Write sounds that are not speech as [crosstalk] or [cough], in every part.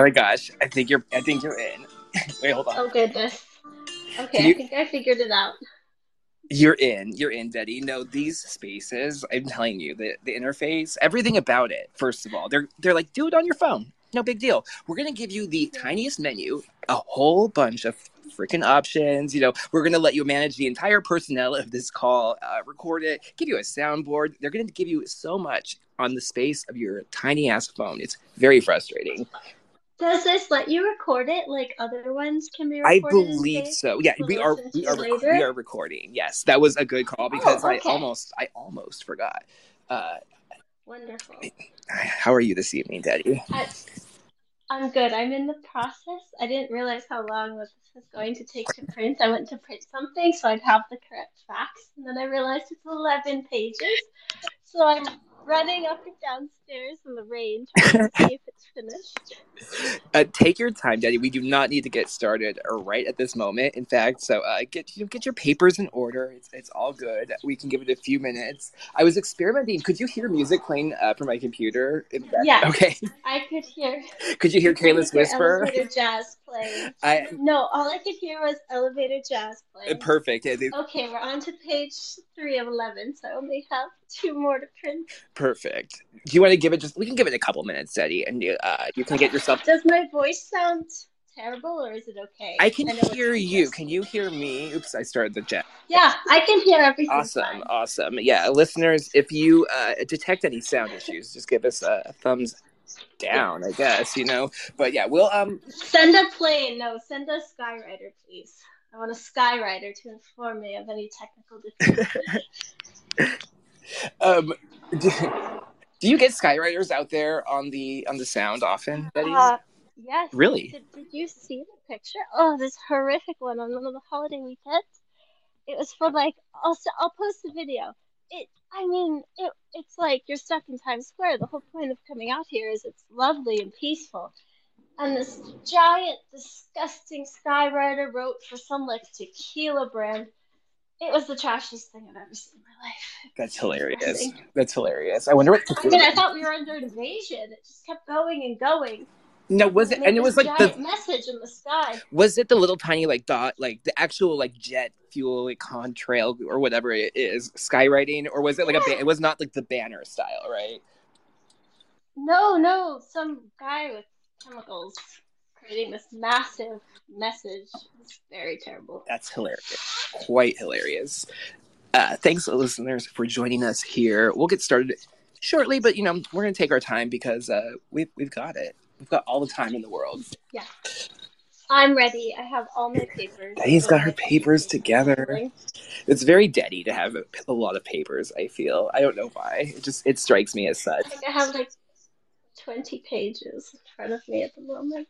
Oh my gosh, I think you're. I think you're in. [laughs] Wait, hold on. Oh goodness. Okay, you- I think I figured it out. You're in. You're in, Detty. No, these spaces. I'm telling you, the the interface, everything about it. First of all, they're they're like, do it on your phone. No big deal. We're gonna give you the tiniest menu, a whole bunch of freaking options. You know, we're gonna let you manage the entire personnel of this call, uh, record it, give you a soundboard. They're gonna give you so much on the space of your tiny ass phone. It's very frustrating. Does this let you record it like other ones can be I recorded? in believe so. Yeah, We'll are we are rec- we are recording. Yes, that was a good call because I okay. almost I almost forgot. Uh, Wonderful. how are you this evening, Detty? I, I'm good. I'm in the process. I didn't realize how long this was going to take to print. I went to print something so I'd have the correct facts, and then I realized it's 11 pages. So I'm running up and downstairs in the rain [laughs] trying to see if it's finished. Uh, take your time, Detty. We do not need to get started uh, right at this moment. In fact, so uh, get you know, get your papers in order. It's it's all good. We can give it a few minutes. I was experimenting. Could you hear music playing uh, from my computer? in the back- Yeah. Okay. I could hear [laughs] Could you hear [laughs] hear Whisper? elevator jazz playing. I No, all I could hear was elevator jazz playing. perfect. Okay, we're on to page three of 11, so I only have two more to print. perfect. Do you want to give it just? We can give it a couple minutes, Detty, and uh, you can get yourself. Does my voice sound terrible or is it okay? I can it's hear you. Can you hear me? Oops, I started the jet. Yeah, I can hear everything. Awesome, fine. awesome. Yeah, listeners, if you uh, detect any sound issues, just give us a, a thumbs down, I guess, you know. But yeah, we'll um Send a plane. No, send a skywriter, please. I want a skywriter to inform me of any technical [laughs] difficulties. um do, do you get skywriters out there on the on the sound often, uh, yes. Really? Did, did you see the picture? Oh, this horrific one on one of the holiday weekends. It was for like. I'll I'll post the video. It. I mean, it. It's like you're stuck in Times Square. The whole point of coming out here is it's lovely and peaceful. And this giant, disgusting skywriter wrote for some like tequila brand. It was the trashiest thing I've ever seen in my life. That's hilarious. That's hilarious. I wonder what I mean, I thought we were under invasion. It just kept going and going. No, was it and it was like giant the message in the sky. was it the little tiny like dot like the actual like jet fuel like contrail or whatever it is skywriting or was it like a ba- it was not like the banner style right? No, no, some guy with chemicals creating this massive message. It's very terrible. that's hilarious quite hilarious. Uh thanks listeners for joining us here. We'll get started shortly but you know we're gonna take our time because uh we've, we've got it. We've got all the time in the world I'm ready. I have all my papers. Detty's got her papers together. it's very daddy to have a, a lot of papers i feel i don't know why it just it strikes me as such I I have like 20 pages in front of me at the moment.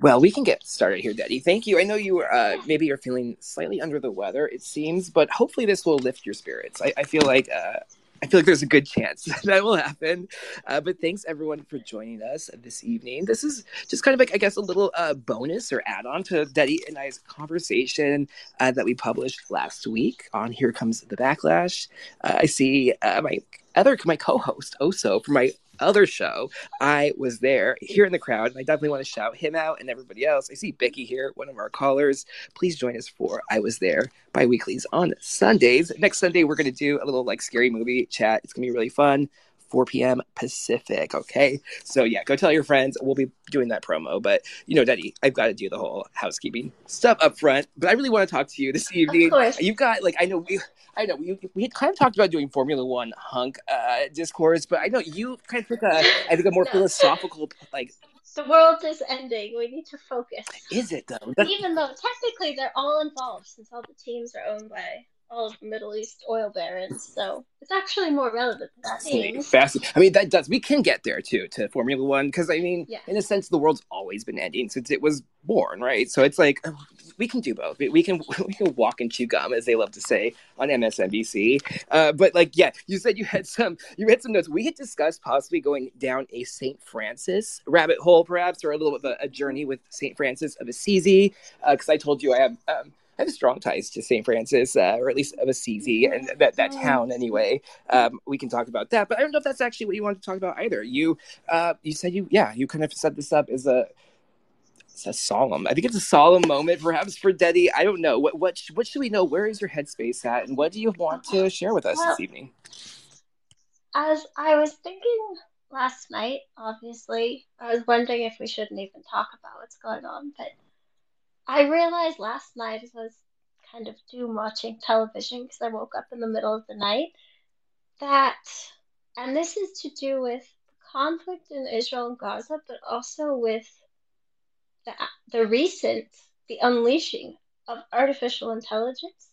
Well, we can get started here, Detty. Thank you. I know you uh, maybe you're feeling slightly under the weather, it seems, but hopefully this will lift your spirits. I, I feel like uh, I feel like there's a good chance [laughs] that will happen. Uh, but thanks everyone for joining us this evening. This is just kind of like I guess a little uh, bonus or add-on to Detty and I's conversation uh, that we published last week on Here Comes the Backklash. Uh, I see uh, my other my co-host Oso from my other show I was there here in the crowd, and I definitely want to shout him out and everybody else. I see Becky here, one of our callers. Please join us for I Was There bi weeklies on Sundays. Next Sunday, we're going to do a little like scary movie chat. It's going to be really fun. 4 p.m. Pacific. Okay. So, yeah, go tell your friends. We'll be doing that promo. But, you know, Detty, I've got to do the whole housekeeping stuff up front. But I really want to talk to you this evening. Of course. You've got, like, I know we. I know we, we had kind of talked about doing Formula One hunk uh, discourse, but I know you kind of took a I think a more No. philosophical like The world is ending. We need to focus. is it though? That's, Even though technically they're all involved since all the teams are owned by all of the Middle East oil barons. So it's actually more relevant fascinating. Fascinating. I mean, that does. We can get there too to Formula One because I mean, Yeah. in a sense, the world's always been ending since it was born, right? So it's like oh, we can do both. We, can [laughs] we can walk and chew gum, as they love to say on MSNBC. Uh, but like, yeah, you said you had some you had some notes. We had discussed possibly going down a Saint Francis rabbit hole, perhaps, or a little bit of a, a journey with Saint Francis of Assisi, because I told you I have. Um, have strong ties to St. Francis, uh, or at least of Assisi and that, that town anyway. Um, we can talk about that, but I don't know if that's actually what you want to talk about either. You uh, you said you yeah you kind of set this up as a it's a solemn. I think it's a solemn moment, perhaps for Detty. I don't know what what what should we know? Where is your headspace at, and what do you want to share with us Well, this evening? as I was thinking last night, obviously, I was wondering if we shouldn't even talk about what's going on, but I realized last night as I was kind of doom watching television because I woke up in the middle of the night that, and this is to do with the conflict in Israel and Gaza, but also with the the recent the unleashing of artificial intelligence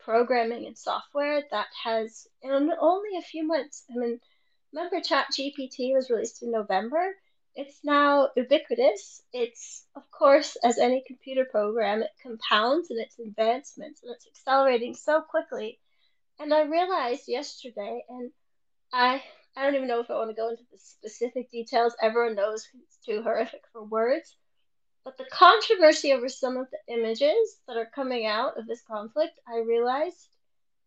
programming and software that has in only a few months I mean remember ChatGPT was released in November it's now ubiquitous. It's of course as any computer program it compounds in its advancements and it's accelerating so quickly. And I realized yesterday and I I don't even know if I want to go into the specific details everyone knows it's too horrific for words but the controversy over some of the images that are coming out of this conflict, I realized,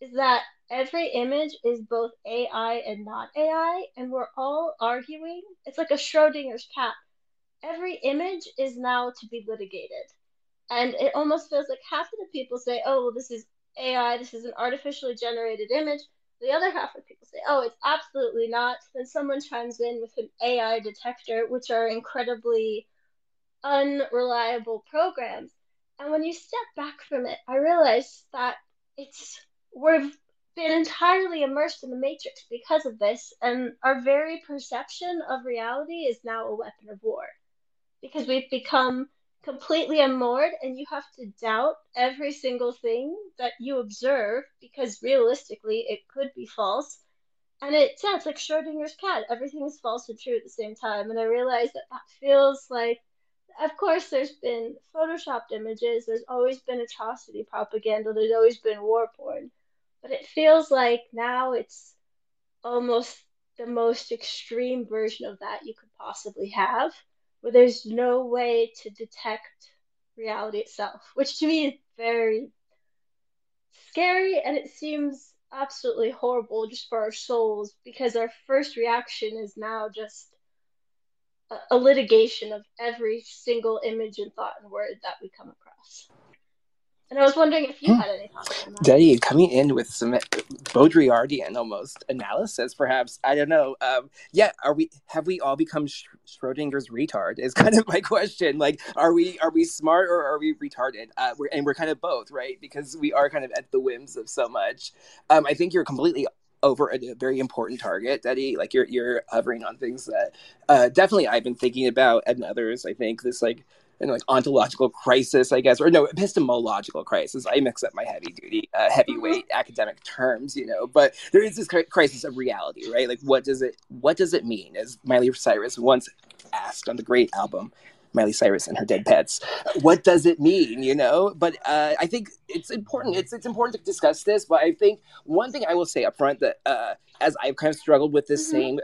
is that every image is both AI and not AI, and we're all arguing. It's like a Schrodinger's cat. Every image is now to be litigated. And it almost feels like half of the people say, oh, well, this is AI, this is an artificially generated image. The other half of people say, oh, it's absolutely not. Then someone chimes in with an AI detector, which are incredibly unreliable programs. And when you step back from it, I realize that it's we've been entirely immersed in the matrix because of this, and our very perception of reality is now a weapon of war because we've become completely unmoored and you have to doubt every single thing that you observe because realistically it could be false. And it, yeah, it's like Schrodinger's cat. Everything is false and true at the same time. And I realize that that feels like of course, there's been photoshopped images, there's always been atrocity propaganda, there's always been war porn. But it feels like now it's almost the most extreme version of that you could possibly have, where there's no way to detect reality itself, which to me is very scary and it seems absolutely horrible just for our souls because our first reaction is now just a, litigation of every single image and thought and word that we come across. And I was wondering if you hmm. had any thoughts on that. Detty, coming in with some Baudrillardian almost analysis, perhaps. I don't know. Um, yeah, are we? Have we all become Schrodinger's retard? Is [laughs] kind of my question. Like, are we are we smart or are we retarded? Uh, we're, and we're kind of both, right? Because we are kind of at the whims of so much. Um, I think you're completely over a, a, very important target, Detty. Like you're you're hovering on things that uh, definitely I've been thinking about, and others. I think this like know, like ontological crisis, I guess, or no, epistemological crisis. I mix up my heavy duty, uh, heavyweight mm-hmm. academic terms, you know. But there is this crisis of reality, right? Like, what does it what does it mean? As Miley Cyrus once asked on the great album, Miley Cyrus and her dead pets. What does it mean, you know? But uh, I think it's important. It's it's important to discuss this. But I think one thing I will say up front that uh, as I've kind of struggled with this mm-hmm. same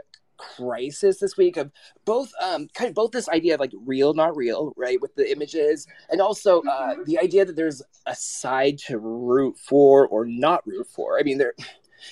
crisis this week of both um kind of both this idea of like real not real right with the images and also uh mm-hmm. the idea that there's a side to root for or not root for i mean there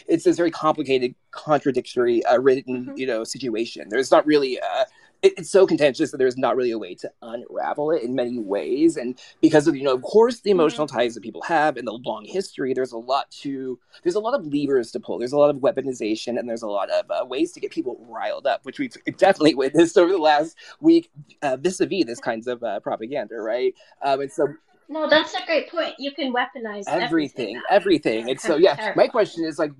it's this very complicated contradictory uh, written mm-hmm. you know situation there's not really uh it, it's so contentious that there's not really a way to unravel it in many ways. And because of you know, of course, the emotional mm-hmm. ties that people have and the long history, there's a lot to there's a lot of levers to pull. There's a lot of weaponization and there's a lot of uh, ways to get people riled up, which we've [laughs] definitely witnessed over the last week uh, vis-a-vis this kinds of uh, propaganda, right? Um, and so no, that's a great point. You can weaponize everything, everything. everything. And so, yeah, my question is like,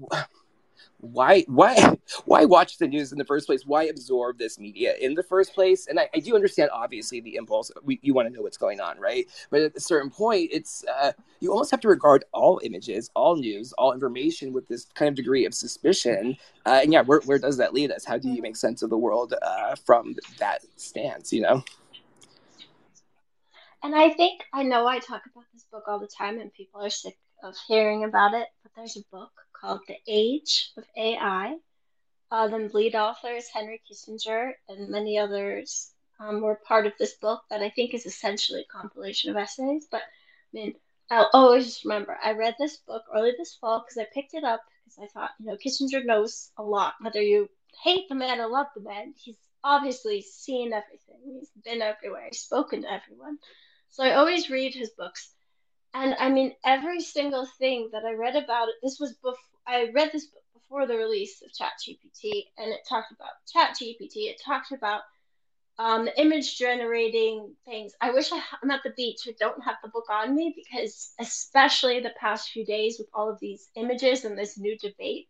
why why [laughs] why watch the news in the first place? Why absorb this media in the first place? And i, I do understand obviously the impulse we, you want to know what's going on right? But at a certain point it's uh, you almost have to regard all images all news all information with this kind of degree of suspicion. Uh, and yeah where, where does that lead us? How do you make sense of the world uh, from that stance you know? And i think i know i talk about this book all the time and people are sick of hearing about it but there's a book called The Age of AI. Uh, the lead authors, Henry Kissinger and many others, um, were part of this book that I think is essentially a compilation of essays. But I mean, I'll always remember. I read this book early this fall because I picked it up because I thought, you know, Kissinger knows a lot. Whether you hate the man or love the man, he's obviously seen everything. He's been everywhere. He's spoken to everyone. So I always read his books. And I mean, every single thing that I read about it, this was before I read this book before the release of ChatGPT, and it talked about ChatGPT. It talked about um, image generating things. I wish I, I'm at the beach. I don't have the book on me because, especially the past few days with all of these images and this new debate,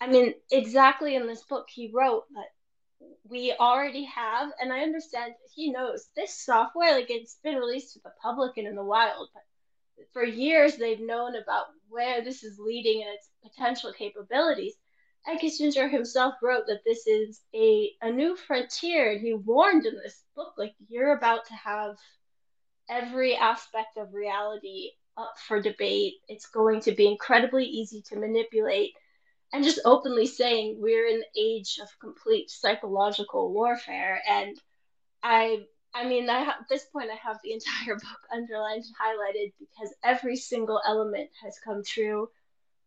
I mean, exactly in this book, he wrote that we already have, and I understand he knows this software, like it's been released to the public and in the wild, but for years they've known about where this is leading and its potential capabilities. And Kissinger himself wrote that this is a, a new frontier, and he warned in this book, like, you're about to have every aspect of reality up for debate. It's going to be incredibly easy to manipulate and just openly saying we're in the age of complete psychological warfare and i i mean i at this point i have the [laughs] entire book underlined and highlighted because every single element has come true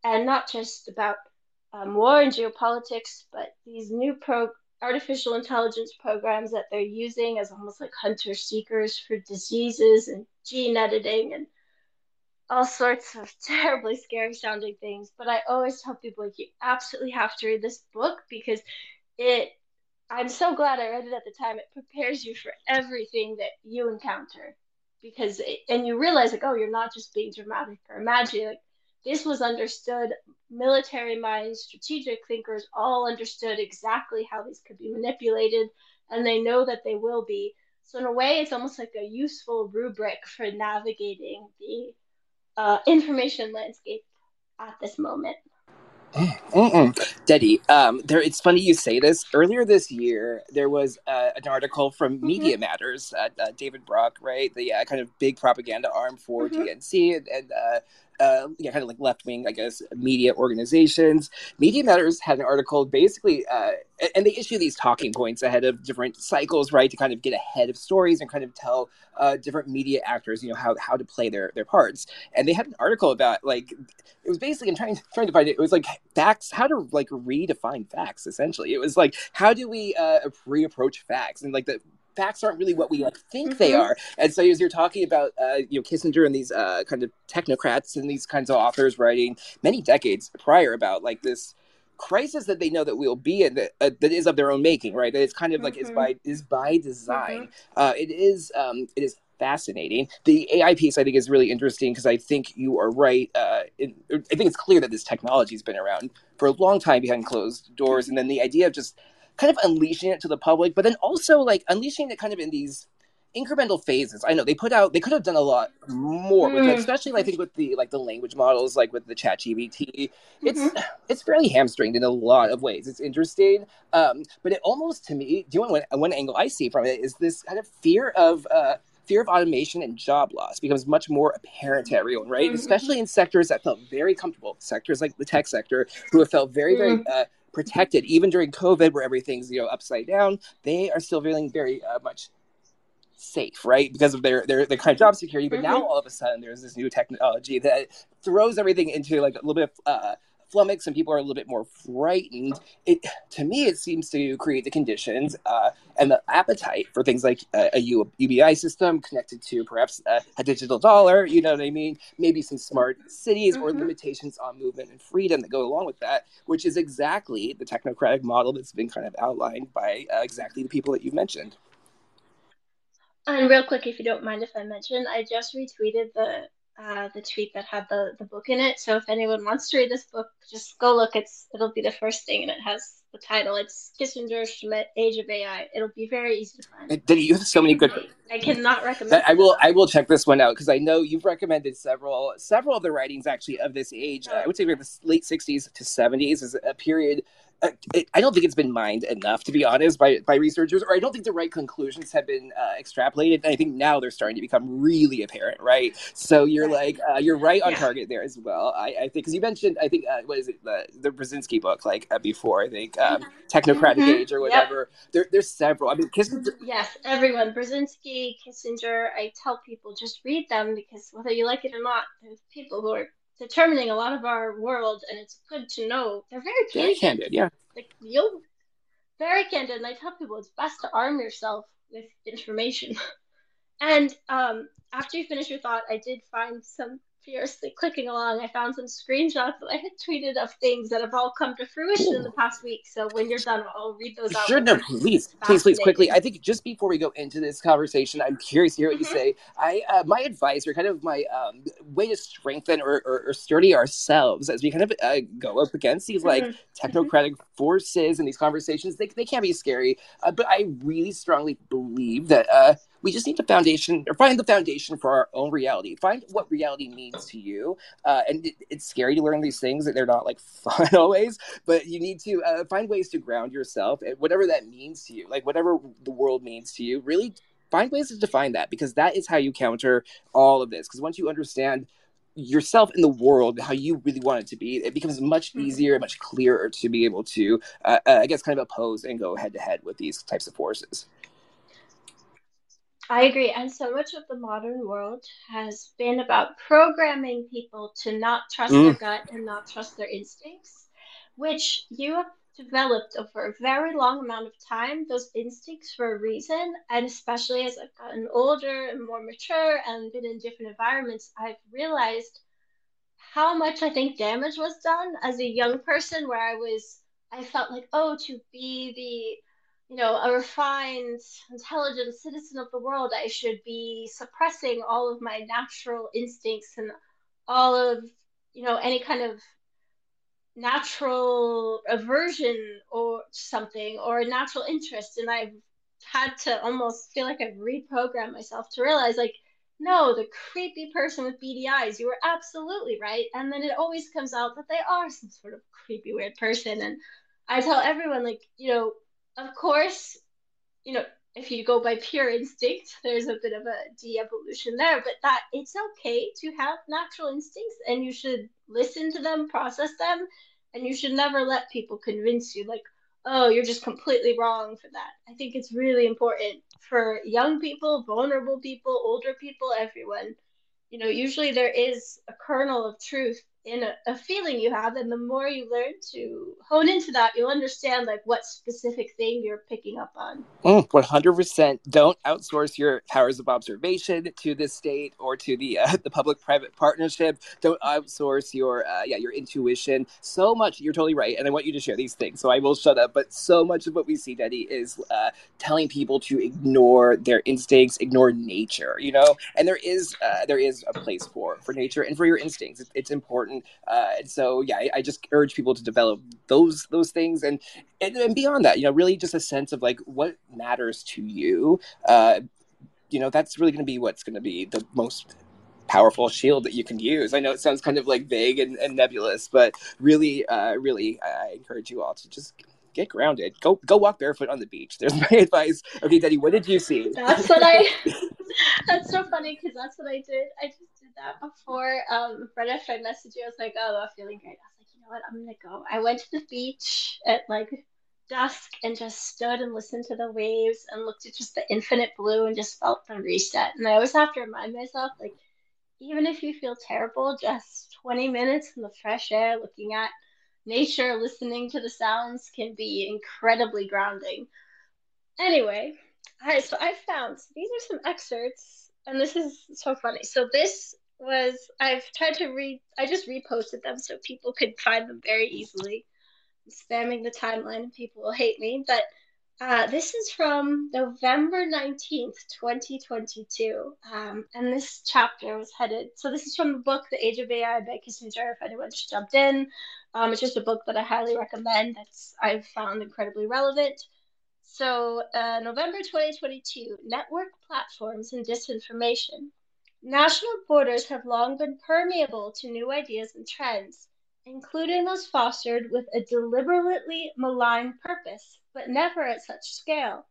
and not just about um, war and geopolitics but these new pro artificial intelligence programs that they're using as almost like hunter seekers for diseases and gene editing and all sorts of [laughs] terribly scary sounding things. But I always tell people like you absolutely have to read this book because it I'm so glad I read it at the time. It prepares you for everything that you encounter because it, and you realize like oh you're not just being dramatic or imagining like this was understood military minds strategic thinkers all understood exactly how these could be manipulated and they know that they will be so in a way it's almost like a useful rubric for navigating the uh, information landscape at this moment. Mm-mm. Detty, um, there. It's funny you say this. Earlier this year, there was uh, an article from mm-hmm. Media Matters, uh, uh, David Brock, right, the uh, kind of big propaganda arm for mm-hmm. DNC, and, and uh, kind of like left wing, I guess, media organizations. Media Matters had an article basically, uh, and they issue these talking points ahead of different cycles, right, to kind of get ahead of stories and kind of tell uh, different media actors, you know, how, how to play their, their parts. And they had an article about like it was basically I'm trying trying to find it. It was like facts, how to like redefine facts. Essentially, it was like how do we uh, re-approach facts and like the facts aren't really what we like think mm-hmm. they are. And so as you're talking about, uh, you know, Kissinger and these uh, kind of technocrats and these kinds of authors writing many decades prior about like this crisis that they know that we'll be in that, uh, that is of their own making, right? That it's kind of mm-hmm. like is by is by design. Mm-hmm. Uh, it is um, it is fascinating. The AI piece I think is really interesting because I think you are right. Uh, in, I think it's clear that this technology has been around for a long time behind closed doors, and then the idea of just kind of unleashing it to the public, but then also like unleashing it kind of in these incremental phases. I know they put out they could have done a lot more, mm. with, especially I think with the like the language models, like with the ChatGPT. It's mm-hmm. it's fairly hamstringed in a lot of ways. It's interesting, um, but it almost to me, do you want one, one angle I see from it is this kind of fear of. Uh, fear of automation and job loss becomes much more apparent to everyone, right? Mm-hmm. Especially in sectors that felt very comfortable, sectors like the tech sector, who have felt very, very mm. uh, protected. Even during covid where everything's you know upside down they are still feeling very uh, much safe right? Because of their their, their kind of job security. But mm-hmm. now all of a sudden there's this new technology that throws everything into like a little bit of uh, flummox and people are a little bit more frightened, it to me it seems to create the conditions uh, and the appetite for things like a, a UBI system connected to perhaps a, a, digital dollar. You know what I mean? Maybe some smart cities mm-hmm. or limitations on movement and freedom that go along with that, which is exactly the technocratic model that's been kind of outlined by uh, exactly the people that you mentioned. And real quick, if you don't mind if I mention, I just retweeted the uh, the tweet that had the, the book in it. So if anyone wants to read this book, just go look. It's it'll be the first thing, and it has the title. It's Kissinger Schmidt, Age of AI. It'll be very easy to find. Did you have so many good? I, I cannot recommend. I will. I will check this one out because I know you've recommended several several of the writings actually of this age. Uh, I would say the late '60s to '70s is a period I don't think it's been mined enough, to be honest, by, by researchers, or I don't think the right conclusions have been uh, extrapolated. And I think now they're starting to become really apparent, right? So you're like, uh, you're right on yeah. target there as well. I, I think, because you mentioned, I think, uh, what is it, the, the Brzezinski book, like uh, before, I think, um, Technocratic mm-hmm. Age or whatever. Yep. There, there's several. I mean, Kissinger. Yes, everyone. Brzezinski, Kissinger, I tell people just read them because whether you like it or not, there's people who are determining a lot of our world, and it's good to know. They're very candid. Very candid, yeah. Like you'll very candid, and I tell people it's best to arm yourself with information. [laughs] and um, after you finish your thought, I did find some fiercely clicking along, I found some screenshots that I had tweeted of things that have all come to fruition in the past week. So when you're done, I'll read those out. Sure, no, please, please, please, quickly. I think just before we go into this conversation, I'm curious to hear what mm-hmm. you say. I, uh, my advice, or kind of my um, way to strengthen or, or, or, sturdy ourselves as we kind of uh, go up against these like mm-hmm. technocratic mm-hmm. forces and these conversations. They, they can be scary, uh, but I really strongly believe that uh, we just need the foundation or find the foundation for our own reality find what reality means to you uh, and it, it's scary to learn these things that they're not like [laughs] fun always but you need to uh, find ways to ground yourself and whatever that means to you like whatever the world means to you really find ways to define that because that is how you counter all of this because once you understand yourself in the world how you really want it to be it becomes much mm-hmm. easier much clearer to be able to uh, uh, i guess kind of oppose and go head to head with these types of forces I agree. And so much of the modern world has been about programming people to not trust mm. their gut and not trust their instincts, which you have developed over a very long amount of time, those instincts for a reason. And especially as I've gotten older and more mature and been in different environments, I've realized how much I think damage was done as a young person where I was, I felt like, oh, to be the you know, a refined, intelligent citizen of the world, I should be suppressing all of my natural instincts and all of, you know, any kind of natural aversion or something or a natural interest. And I've had to almost feel like I've reprogrammed myself to realize, like, no, the creepy person with beady eyes, you were absolutely right. And then it always comes out that they are some sort of creepy, weird person. And I tell everyone, like, you know, of course, you know, if you go by pure instinct, there's a bit of a de-evolution there, but that it's okay to have natural instincts and you should listen to them, process them, and you should never let people convince you like, oh, you're just completely wrong for that. I think it's really important for young people, vulnerable people, older people, everyone. You know, usually there is a kernel of truth in a, a, feeling you have and the more you learn to hone into that you'll understand like what specific thing you're picking up on. Mm, 100% don't outsource your powers of observation to the state or to the uh, [laughs] the public private partnership. Don't outsource your uh, yeah your intuition. So much you're totally right and i want you to share these things so i will shut up but so much of what we see Detty is uh, telling people to ignore their instincts ignore nature you know? And there is uh, there is a place for for nature and for your instincts. It's important important. Uh, and so, yeah, I, I, just urge people to develop those those things, and, and, and beyond that, you know, really just a sense of like what matters to you. Uh, you know, that's really going to be what's going to be the most powerful shield that you can use. I know it sounds kind of like vague and, and nebulous, but really, uh, really, I encourage you all to just get grounded. Go go walk barefoot on the beach. There's my [laughs] advice. Okay, Detty, what did you see? That's what I. [laughs] [laughs] that's so funny because that's what I did. I just that before. Um, after I messaged you, I was like, "Oh, I'm feeling great." I was like, "You know what? I'm gonna go." I went to the beach at like dusk and just stood and listened to the waves and looked at just the infinite blue and just felt the reset. And I always have to remind myself, like, even if you feel terrible, just 20 minutes in the fresh air, looking at nature, listening to the sounds can be incredibly grounding. Anyway, all right, so I found these are some excerpts, and this is so funny. So this was I've tried to read. I just reposted them so people could find them very easily. I'm spamming the timeline, and people will hate me, but. Uh, this is from November 19th, 2022. Um, and this chapter was headed. So, this is from the book, The Age of AI by Kissinger, if anyone's jumped in. Um, it's just a book that I highly recommend. That's I've found incredibly relevant. So, uh, November 2022, network platforms and disinformation. National borders have long been permeable to new ideas and trends. including those fostered with a deliberately malign purpose, but never at such scale.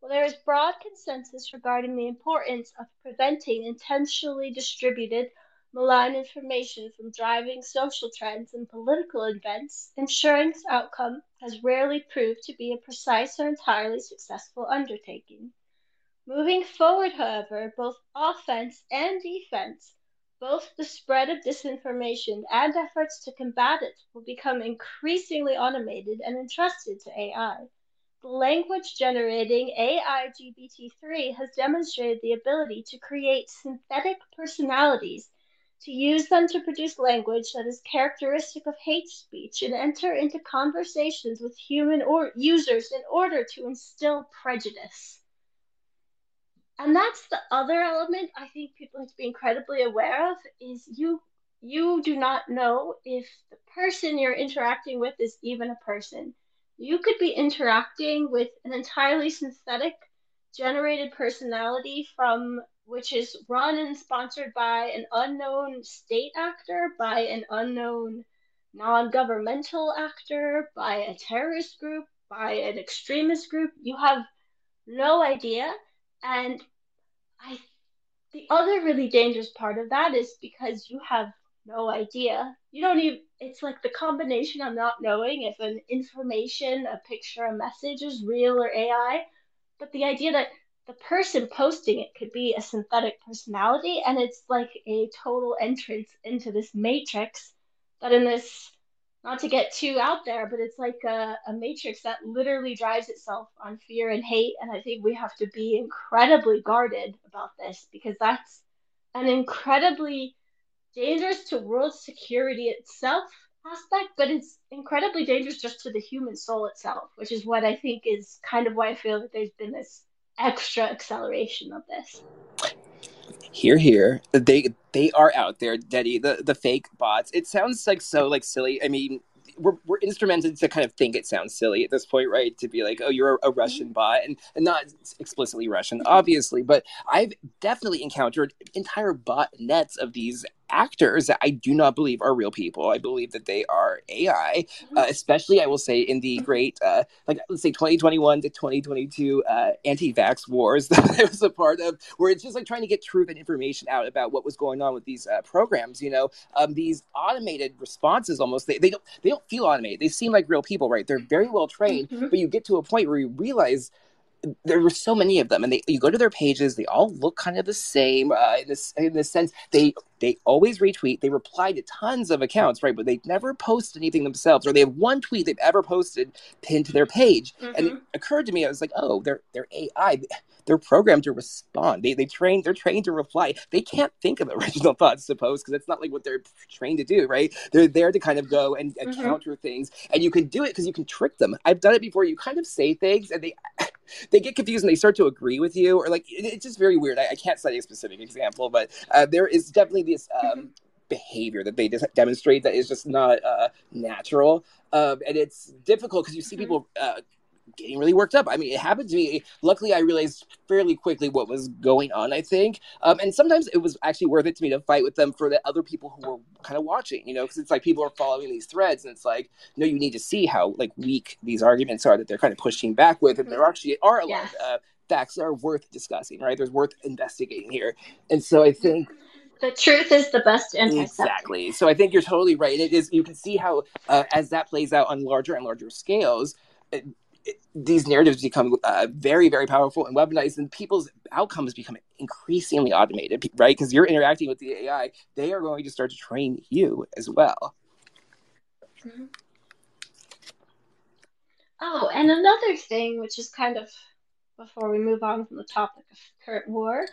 While there is broad consensus regarding the importance of preventing intentionally distributed malign information from driving social trends and political events, ensuring this outcome has rarely proved to be a precise or entirely successful undertaking. Moving forward, however, both offense and defense, both the spread of disinformation and efforts to combat it will become increasingly automated and entrusted to AI The language generating AI GPT-3 has demonstrated the ability to create synthetic personalities, to use them to produce language that is characteristic of hate speech and enter into conversations with human or users in order to instill prejudice. And that's the other element I think people have to be incredibly aware of is you you do not know if the person you're interacting with is even a person you could be interacting with an entirely synthetic generated personality from which is run and sponsored by an unknown state actor, by an unknown non-governmental actor, by a terrorist group, by an extremist group. You have no idea. And I the other really dangerous part of that is because you have no idea. You don't even, it's like the combination of not knowing if an information, a picture, a message is real or AI, but the idea that the person posting it could be a synthetic personality and it's like a total entrance into this matrix that in this not to get too out there but it's like a, a matrix that literally drives itself on fear and hate and i think we have to be incredibly guarded about this because that's an incredibly dangerous to world security itself aspect, but it's incredibly dangerous just to the human soul itself, which is what I think is kind of why I feel that there's been this extra acceleration of this. Here, here, they they are out there, Detty. The the fake bots. It sounds like so like silly. I mean, we're, we're instrumented to kind of think it sounds silly at this point, right? To be like, oh, you're a, a Russian mm-hmm. bot, and, and not explicitly Russian, obviously, but I've definitely encountered entire bot nets of these actors that I do not believe are real people. I believe that they are AI, mm-hmm. uh, especially I will say in the great, uh, like let's say 2021 to 2022 uh, anti-vax wars [laughs] that I was a part of, where it's just like trying to get truth and information out about what was going on with these uh, programs. You know, um, these automated responses almost they, they don't they don't feel automated. They seem like real people, right? They're very well trained, mm-hmm. but you get to a point where you realize there were so many of them, and they you go to their pages, they all look kind of the same uh, in this in this sense. They they always retweet, they reply to tons of accounts, right? But they never post anything themselves, or they have one tweet they've ever posted pinned to their page. Mm-hmm. And it mm-hmm. occurred to me, I was like, oh, they're they're AI. They're programmed to respond. They they train. They're trained to reply. They can't think of [laughs] original thoughts post because it's not like what they're trained to do, right? They're there to kind of go and mm-hmm. counter things, and you can do it because you can trick them. I've done it before. You kind of say things, and they they get confused and they start to agree with you, or like it, it's just very weird. I, I, can't cite a specific example, but uh, there is definitely this um, mm-hmm. behavior that they just demonstrate that is just not uh, natural, um, and it's difficult because you see mm-hmm. people. Uh, getting really worked up. I mean, it happened to me. Luckily, I realized fairly quickly what was going on, I think. Um, and sometimes it was actually worth it to me to fight with them for the other people who were kind of watching, you know, because it's like people are following these threads and it's like, no, you need to see how like weak these arguments are that they're kind of pushing back with. And there actually are a lot of uh, facts that are worth discussing, right? There's worth investigating here. And so I think the truth is the best. Exactly. So I think you're totally right. It is. You can see how, uh, as that plays out on larger and larger scales, these narratives become uh, very, very powerful and weaponized, and people's outcomes become increasingly automated, right? Because you're interacting with the AI, they are going to start to train you as well. Mm-hmm. Oh, and another thing, which is kind of before we move on from the topic of current war,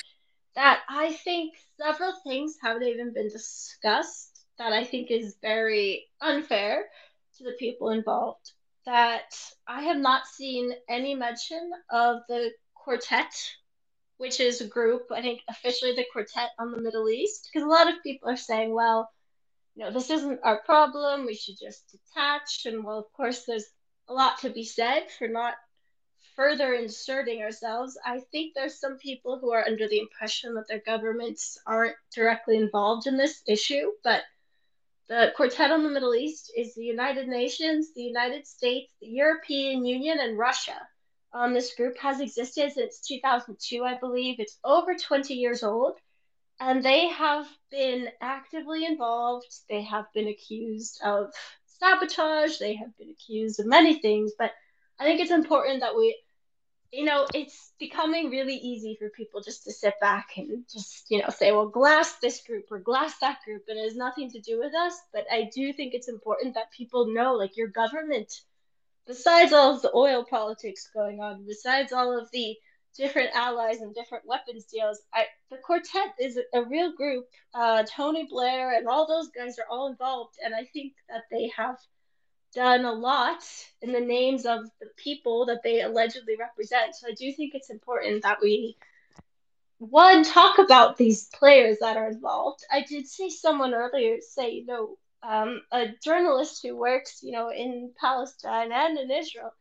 that I think several things haven't even been discussed that I think is very unfair to the people involved that I have not seen any mention of the quartet, which is a group, I think officially the quartet on the Middle East, because a lot of people are saying, well, you know, this isn't our problem, we should just detach. And well, of course, there's a lot to be said for not further inserting ourselves. I think there's some people who are under the impression that their governments aren't directly involved in this issue, but The Quartet on the Middle East is the United Nations, the United States, the European Union, and Russia. Um, this group has existed since 2002, I believe. It's over 20 years old, and they have been actively involved. They have been accused of sabotage, they have been accused of many things, but I think it's important that we you know, it's becoming really easy for people just to sit back and just, you know, say, well, glass this group or glass that group, and it has nothing to do with us. But I do think it's important that people know, like, your government, besides all of the oil politics going on, besides all of the different allies and different weapons deals, I, the quartet is a real group. Uh, Tony Blair and all those guys are all involved, and I think that they have done a lot in the names of the people that they allegedly represent. So I do think it's important that we one talk about these players that are involved. I did see someone earlier say, you know, um, a journalist who works, you know, in Palestine and in Israel,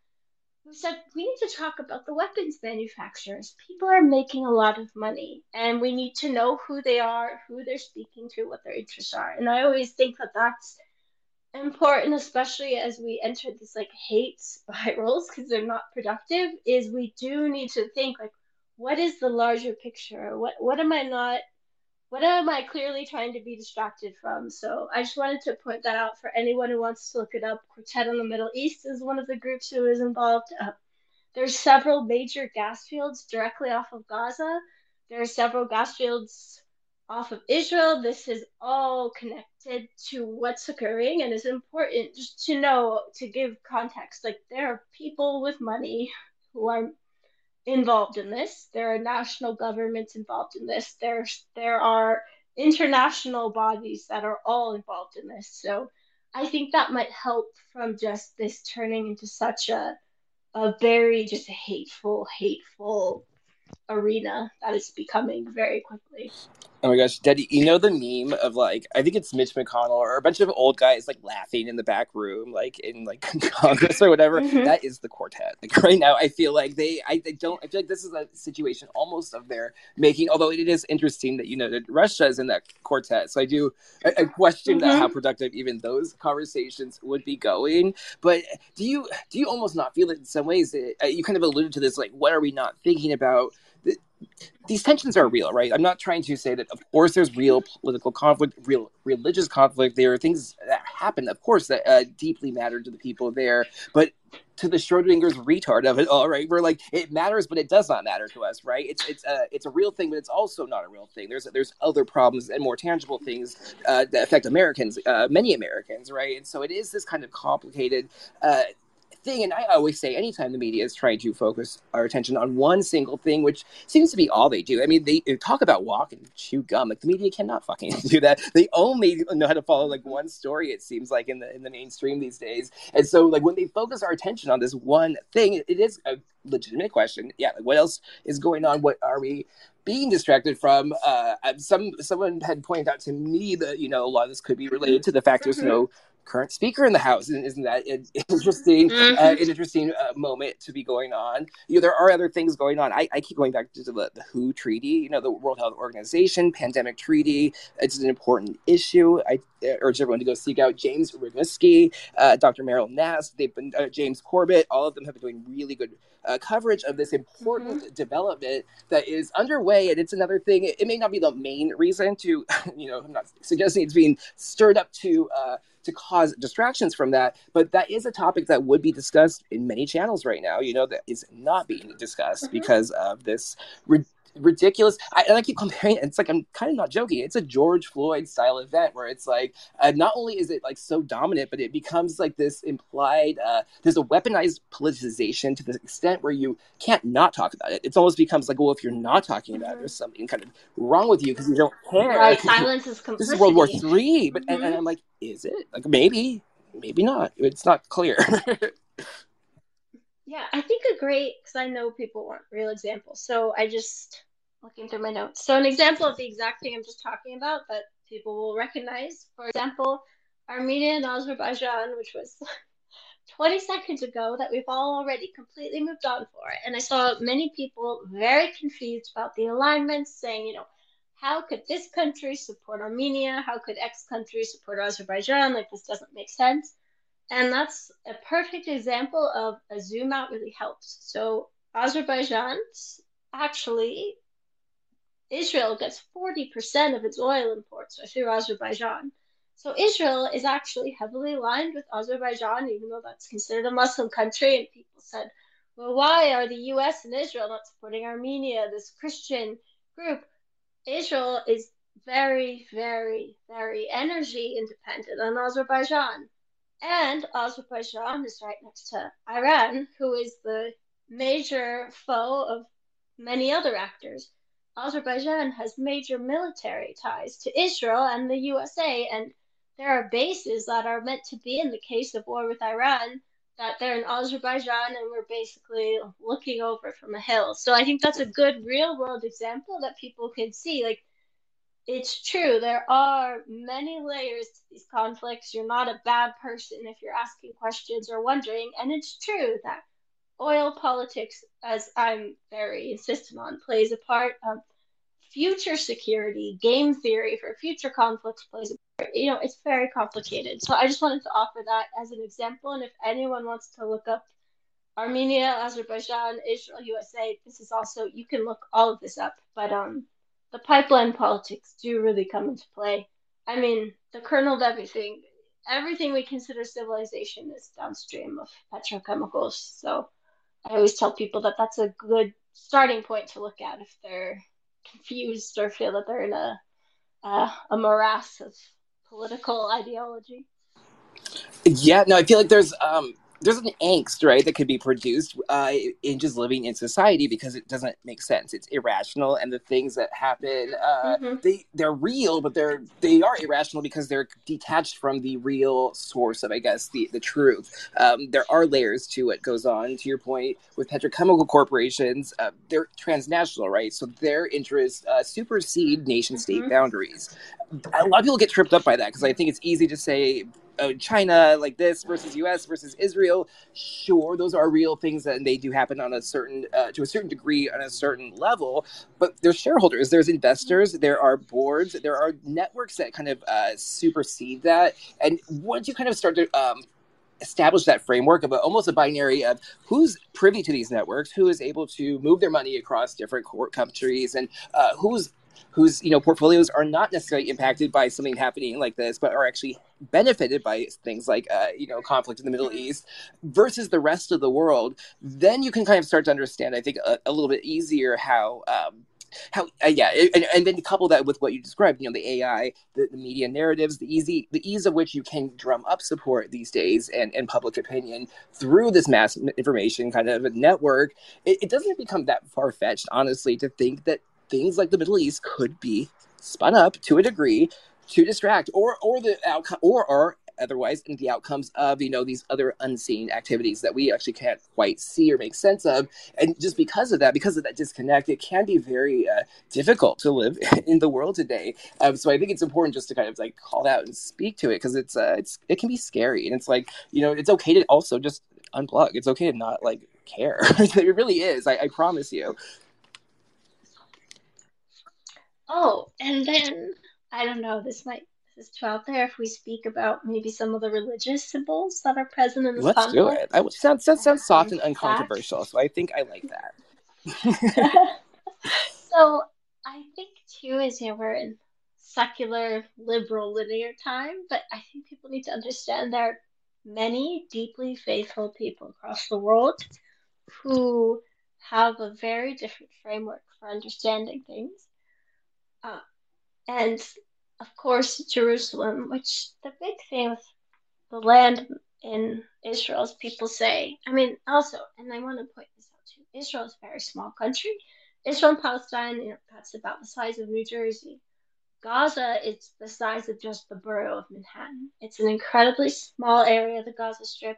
who said we need to talk about the weapons manufacturers. People are making a lot of money, and we need to know who they are, who they're speaking to, what their interests are. And I always think that that's important, especially as we enter this like hate spirals because they're not productive, is we do need to think like, what is the larger picture? What what am I not? What am I clearly trying to be distracted from? So I just wanted to point that out for anyone who wants to look it up. Quartet on the Middle East is one of the groups who is involved. Uh, there's several major gas fields directly off of Gaza. There are several gas fields off of Israel. This is all connected to what's occurring, and it's important just to know to give context. Like, there are people with money who are involved in this, there are national governments involved in this, there's, there are international bodies that are all involved in this. So, I think that might help from just this turning into such a a very just hateful, hateful arena that is becoming very quickly. Oh my gosh, Detty, you know the meme of like I think it's Mitch McConnell or a bunch of old guys like laughing in the back room, like in like [laughs] Congress or whatever. Mm-hmm. That is the quartet. Like [laughs] right now, I feel like they I, I don't I feel like this is a situation almost of their making. Although it is interesting that you know that Russia is in that quartet, so I do I, I question mm-hmm. that how productive even those conversations would be going. But do you do you almost not feel it in some ways? That, uh, you kind of alluded to this, like what are we not thinking about? These tensions are real, right? I'm not trying to say that, of course, there's real political conflict, real religious conflict. There are things that happen, of course, that uh, deeply matter to the people there. But to the Schrodinger's retard of it all, right? We're like, it matters, but it does not matter to us, right? It's it's a it's a real thing, but it's also not a real thing. There's there's other problems and more tangible things uh, that affect Americans, uh, many Americans, right? And so it is this kind of complicated uh, thing. And I always say, anytime the media is trying to focus our attention on one single thing, which seems to be all they do. I mean, they, talk about walk and chew gum. Like the media cannot fucking [laughs] do that. They only know how to follow like one story. It seems like in the in the mainstream these days. And so, like when they focus our attention on this one thing, it is a legitimate question. Yeah, like what else is going on? What are we? being distracted from uh, some someone had pointed out to me that you know a lot of this could be related to the fact there's no mm-hmm current speaker in the house. Isn't that an [laughs] interesting, uh, mm-hmm. uh, an interesting uh, moment to be going on? You know, there are other things going on. I, I keep going back to the, the WHO treaty, you know, the World Health Organization pandemic treaty. It's an important issue. I urge everyone to go seek out James Roguski, uh, Dr. Meryl Nass. They've been uh, James Corbett. All of them have been doing really good uh, coverage of this important mm-hmm. development that is underway. And it's another thing. It, it, may not be the main reason to, [laughs] you know, I'm not suggesting it's being stirred up to to cause distractions from that. But that is a topic that would be discussed in many channels right now, you know, that is not being discussed mm-hmm. because of this ridiculous. I, and I keep comparing. It's like I'm kind of not joking. It's a George Floyd style event where it's like uh, not only is it like so dominant, but it becomes like this implied. Uh, there's a weaponized politicization to the extent where you can't not talk about it. It's almost becomes like, well, if you're not talking about it, there's something kind of wrong with you because you don't care. Right, [laughs] silence is complicity. This is World War Three, but mm-hmm. and, and I'm like, is it? Like maybe, maybe not. It's not clear. [laughs] Yeah, I think a great because I know people want real examples. So I just looking through my notes. So an example of the exact thing I'm just talking about that people will recognize. For example, Armenia and Azerbaijan, which was [laughs] 20 seconds ago that we've all already completely moved on for. And I saw many people very confused about the alignments, saying, you know, how could this country support Armenia? How could X country support Azerbaijan? Like, this doesn't make sense. And that's a perfect example of a zoom out really helps. So, Azerbaijan actually, Israel gets 40% of its oil imports through Azerbaijan. So, Israel is actually heavily aligned with Azerbaijan, even though that's considered a Muslim country. And people said, well, why are the US and Israel not supporting Armenia, this Christian group? Israel is very, very, very energy independent on Azerbaijan. And Azerbaijan is right next to Iran, who is the major foe of many other actors. Azerbaijan has major military ties to Israel and the USA, and there are bases that are meant to be in the case of war with Iran that they're in Azerbaijan and we're basically looking over from a hill. So I think that's a good real world example that people can see. Like, it's true, there are many layers to these conflicts. You're not a bad person if you're asking questions or wondering. And it's true that oil politics, as I'm very insistent on, plays a part. Um, future security, game theory for future conflicts plays a part. you know, it's very complicated. So I just wanted to offer that as an example. And if anyone wants to look up Armenia, Azerbaijan, Israel, USA, this is also you can look all of this up. But um, the pipeline politics do really come into play. I mean, the kernel of everything, everything we consider civilization is downstream of petrochemicals. So I always tell people that that's a good starting point to look at if they're confused or feel that they're in a a morass of political ideology. Yeah, no, I feel like there's um there's an angst, right, that could be produced uh, in just living in society because it doesn't make sense. It's irrational, and the things that happen, uh, mm-hmm. they they're real, but they're they are irrational because they're detached from the real source of, I guess, the the truth. Um, there are layers to what goes on. To your point, with petrochemical corporations, uh, they're transnational, right? So their interests uh, supersede nation state mm-hmm. boundaries. A lot of people get tripped up by that because I think it's easy to say uh, China like this versus U.S. versus Israel. Sure, those are real things and they do happen on a certain uh, to a certain degree on a certain level. But there's shareholders, there's investors, there are boards, there are networks that kind of uh, supersede that. And once you kind of start to um, establish that framework of a, almost a binary of who's privy to these networks, who is able to move their money across different countries, and uh, who's whose you know portfolios are not necessarily impacted by something happening like this, but are actually benefited by things like uh, you know conflict in the Middle East versus the rest of the world, then you can kind of start to understand. I think a, a little bit easier how. Um, how uh, yeah and, and then couple that with what you described you know the ai the, the, media narratives the easy the ease of which you can drum up support these days and, and public opinion through this mass information kind of network it, it doesn't become that far-fetched honestly to think that things like the Middle East could be spun up to a degree to distract or or the outcome or or otherwise the outcomes of you know these other unseen activities that we actually can't quite see or make sense of. And just because of that because of that disconnect it can be very uh, difficult to live [laughs] in the world today. Um, so i think it's important just to kind of like call out and speak to it because it's uh, it's it can be scary. And it's like you know it's okay to also just unplug. It's okay to not like care. [laughs] It really is I, I promise you. Oh, and then I don't know. This might this is too out there if we speak about maybe some of the religious symbols that are present in the Let's conflict. do it. I sounds sounds, sounds soft and uncontroversial, so I think I like that. [laughs] so I think too is you know we're in secular liberal linear time, but I think people need to understand there are many deeply faithful people across the world who have a very different framework for understanding things uh, and of course, Jerusalem, which the big thing with the land in Israel is people say, I mean, also, and I want to point this out too Israel is a very small country. Israel and Palestine, you know, that's about the size of New Jersey. Gaza, it's the size of just the borough of Manhattan. It's an incredibly small area, the Gaza Strip.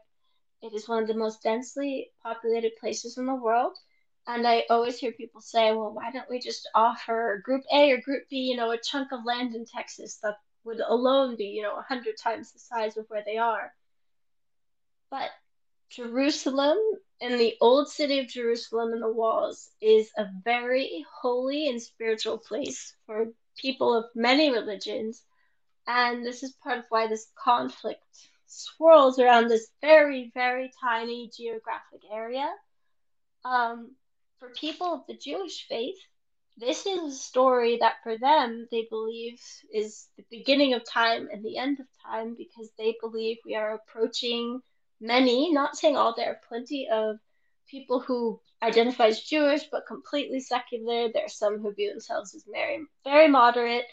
It is one of the most densely populated places in the world. And I always hear people say, well, why don't we just offer Group A or Group B, you know, a chunk of land in Texas that would alone be, you know, 100 times the size of where they are? But Jerusalem and the old city of Jerusalem and the walls is a very holy and spiritual place for people of many religions, and this is part of why this conflict swirls around this very, very tiny geographic area. Um, for people of the Jewish faith, this is a story that for them they believe is the beginning of time and the end of time because they believe we are approaching many, not saying all, there are plenty of people who identify as Jewish but completely secular. There are some who view themselves as very, very moderate.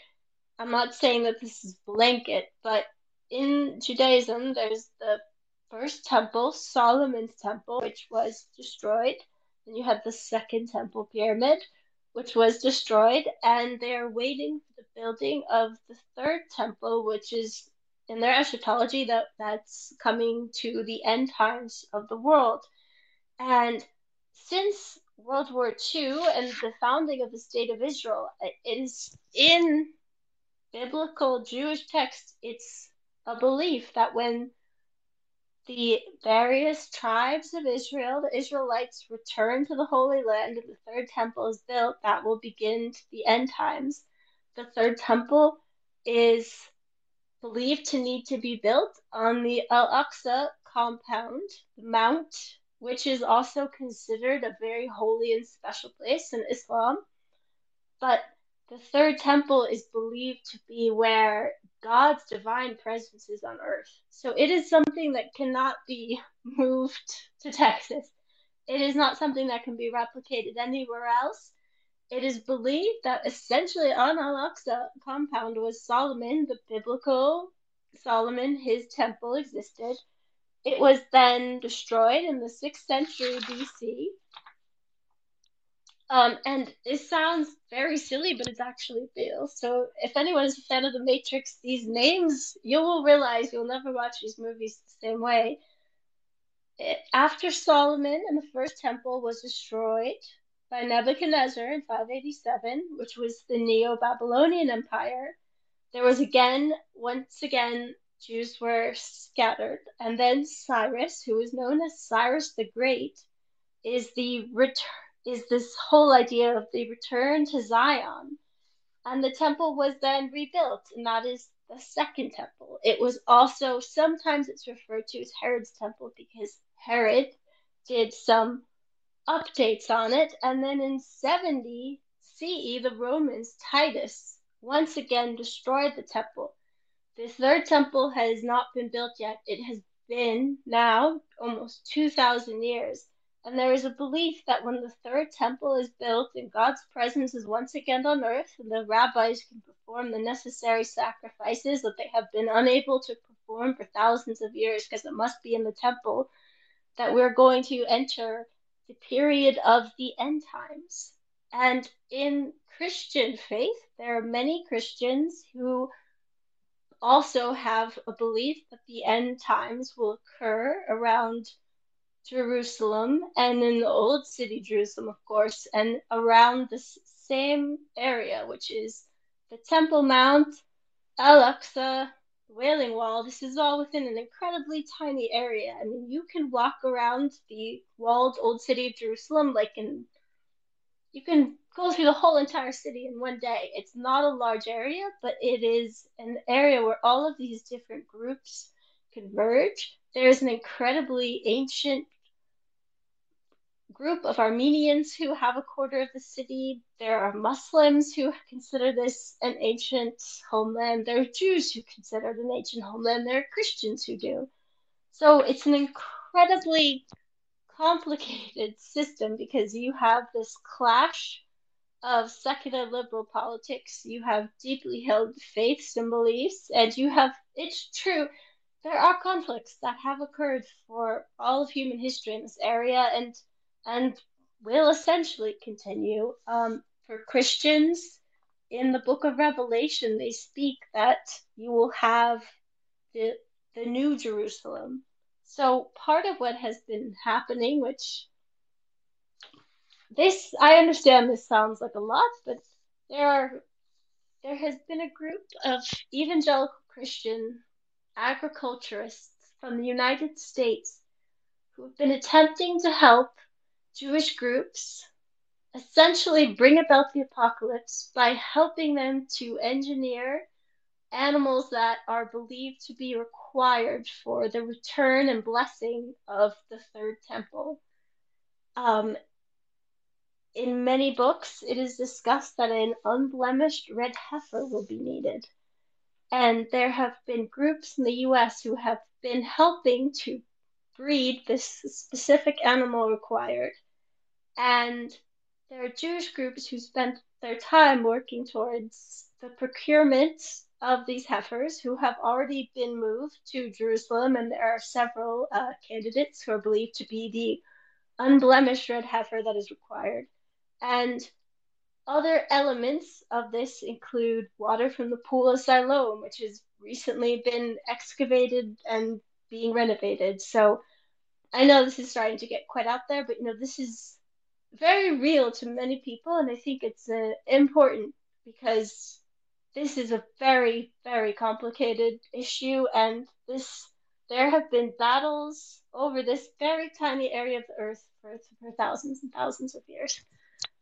I'm not saying that this is blanket, but in Judaism, there's the first temple, Solomon's temple, which was destroyed. Then you have the second temple pyramid, which was destroyed, and they are waiting for the building of the third temple, which is in their eschatology that that's coming to the end times of the world. And since World War II and the founding of the State of Israel, it is in biblical Jewish texts, it's a belief that when the various tribes of Israel, the Israelites, return to the Holy Land and the third temple is built, that will begin the end times. The third temple is believed to need to be built on the Al Aqsa compound, the mount, which is also considered a very holy and special place in Islam. But the third temple is believed to be where God's divine presence is on earth. So it is something that cannot be [laughs] moved to Texas. It is not something that can be replicated anywhere else. It is believed that essentially on Al Aqsa compound was Solomon, the biblical Solomon, his temple existed. It was then destroyed in the 6th century BC um, and it sounds very silly, but it's actually real. So if anyone is a fan of The Matrix, these names, you will realize you'll never watch these movies the same way. It, after Solomon and the first temple was destroyed by Nebuchadnezzar in 587, which was the Neo Babylonian Empire, there was again, once again, Jews were scattered. And then Cyrus, who is known as Cyrus the Great, is the return is this whole idea of the return to Zion. And the temple was then rebuilt, and that is the second temple. It was also sometimes it's referred to as Herod's temple because Herod did some updates on it. And then in 70 CE, the Romans, Titus, once again destroyed the temple. The third temple has not been built yet. It has been now almost 2,000 years. And there is a belief that when the third temple is built and God's presence is once again on earth, and the rabbis can perform the necessary sacrifices that they have been unable to perform for thousands of years because it must be in the temple, that we're going to enter the period of the end times. And in Christian faith, there are many Christians who also have a belief that the end times will occur around Jerusalem and in the old city Jerusalem, of course, and around the same area, which is the Temple Mount, Al Aqsa, Wailing Wall. This is all within an incredibly tiny area. I mean, you can walk around the walled old city of Jerusalem like in you can go through the whole entire city in one day. It's not a large area, but it is an area where all of these different groups converge. There's an incredibly ancient group of Armenians who have a quarter of the city. There are Muslims who consider this an ancient homeland. There are Jews who consider it an ancient homeland. There are Christians who do. So it's an incredibly complicated [laughs] system because you have this clash of secular liberal politics, you have deeply held faiths and beliefs, and you have, it's true, there are conflicts that have occurred for all of human history in this area, and and will essentially continue. Um, for Christians, in the book of Revelation, they speak that you will have the, the new Jerusalem. So, part of what has been happening, which this, I understand this sounds like a lot, but there are there has been a group of evangelical Christian agriculturists from the United States who have been attempting to help Jewish groups essentially bring about the apocalypse by helping them to engineer animals that are believed to be required for the return and blessing of the third temple. Um, in many books, it is discussed that an unblemished red heifer will be needed. And there have been groups in the US who have been helping to breed this specific animal required. And there are Jewish groups who spent their time working towards the procurement of these heifers who have already been moved to Jerusalem, and there are several uh, candidates who are believed to be the unblemished red heifer that is required. And other elements of this include water from the pool of Siloam, which has recently been excavated and being renovated. So I know this is starting to get quite out there, but you know, this is very real to many people, and I think it's uh, important because this is a very, very complicated issue, and this there have been battles over this very tiny area of the earth for, for thousands and thousands of years.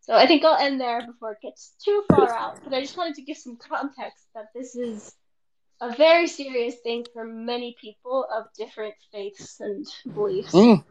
So I think I'll end there before it gets too far out. But I just wanted to give some context that this is a very serious thing for many people of different faiths and beliefs. Mm.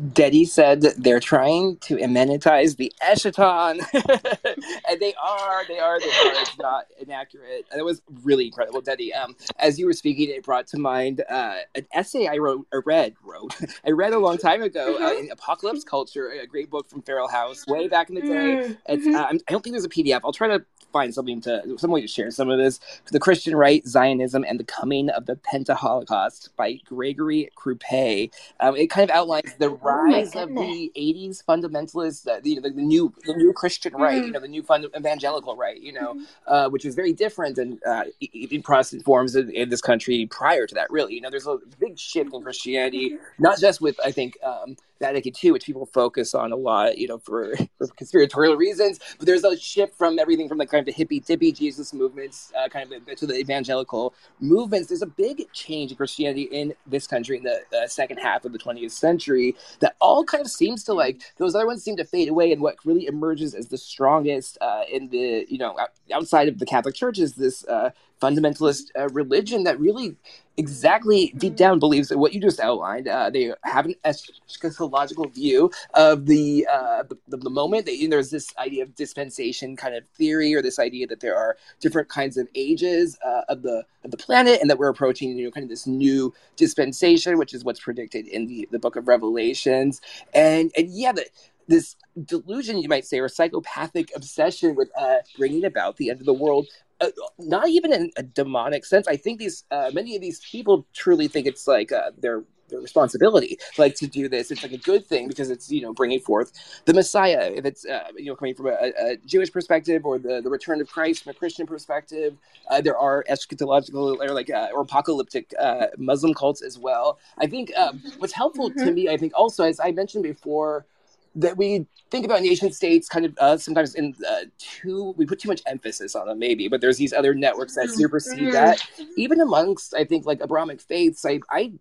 Detty said they're trying to immanentize the eschaton, [laughs] and they are, they are, they are. It's not inaccurate. It was really incredible, Detty. Um, as you were speaking, it brought to mind uh, an essay I wrote, or read, wrote, [laughs] I read a long time ago uh, in Apocalypse Culture, a great book from Feral House, way back in the day. Mm-hmm. It's, uh, I don't think there's a PDF. I'll try to find something to some way to share some of this. The Christian Right, Zionism, and the Coming of the Penta Holocaust by Gregory Krupey. Um, it kind of outlines the oh rise oh of the '80s fundamentalists, uh, the, the, the, new the new Christian right, mm-hmm. you know, the new fund, evangelical right, you know, mm-hmm. uh, which is very different than uh, in Protestant forms in, in, this country prior to that. Really, you know, there's a big shift in Christianity, mm-hmm. not just with I think. Um, Vatican II, which people focus on a lot, you know, for, [laughs] for conspiratorial reasons. But there's a shift from everything from the kind of the hippie dippy Jesus movements, uh, kind of to the evangelical movements. There's a big change in Christianity in this country in the uh, second half of the 20th century that all kind of seems to like those other ones seem to fade away, and what really emerges as the strongest uh, in the you know outside of the Catholic Church is this uh, fundamentalist uh, religion that really exactly deep down believes that what you just outlined. Uh, they have an eschatological view of the uh, the, the, moment. They, there's this idea of dispensation kind of theory, or this idea that there are different kinds of ages uh, of the of the planet, and that we're approaching you know kind of this new dispensation, which is what's predicted in the the Book of Revelations. And and yeah, the, this delusion, you might say, or psychopathic obsession with uh, bringing about the end of the world uh, not even in a demonic sense. I think these uh, many of these people truly think it's like uh, their their responsibility, like to do this. It's like a good thing because it's you know bringing forth the Messiah. If it's uh, you know coming from a, a, Jewish perspective or the, the return of Christ from a Christian perspective, uh, there are eschatological or like uh, or apocalyptic Muslim cults as well. I think um, what's helpful mm-hmm. to me, I think also as I mentioned before that we think about nation states kind of uh, sometimes in uh, too we put too much emphasis on them maybe but there's these other networks that supersede mm-hmm. that even amongst i think like abrahamic faiths i i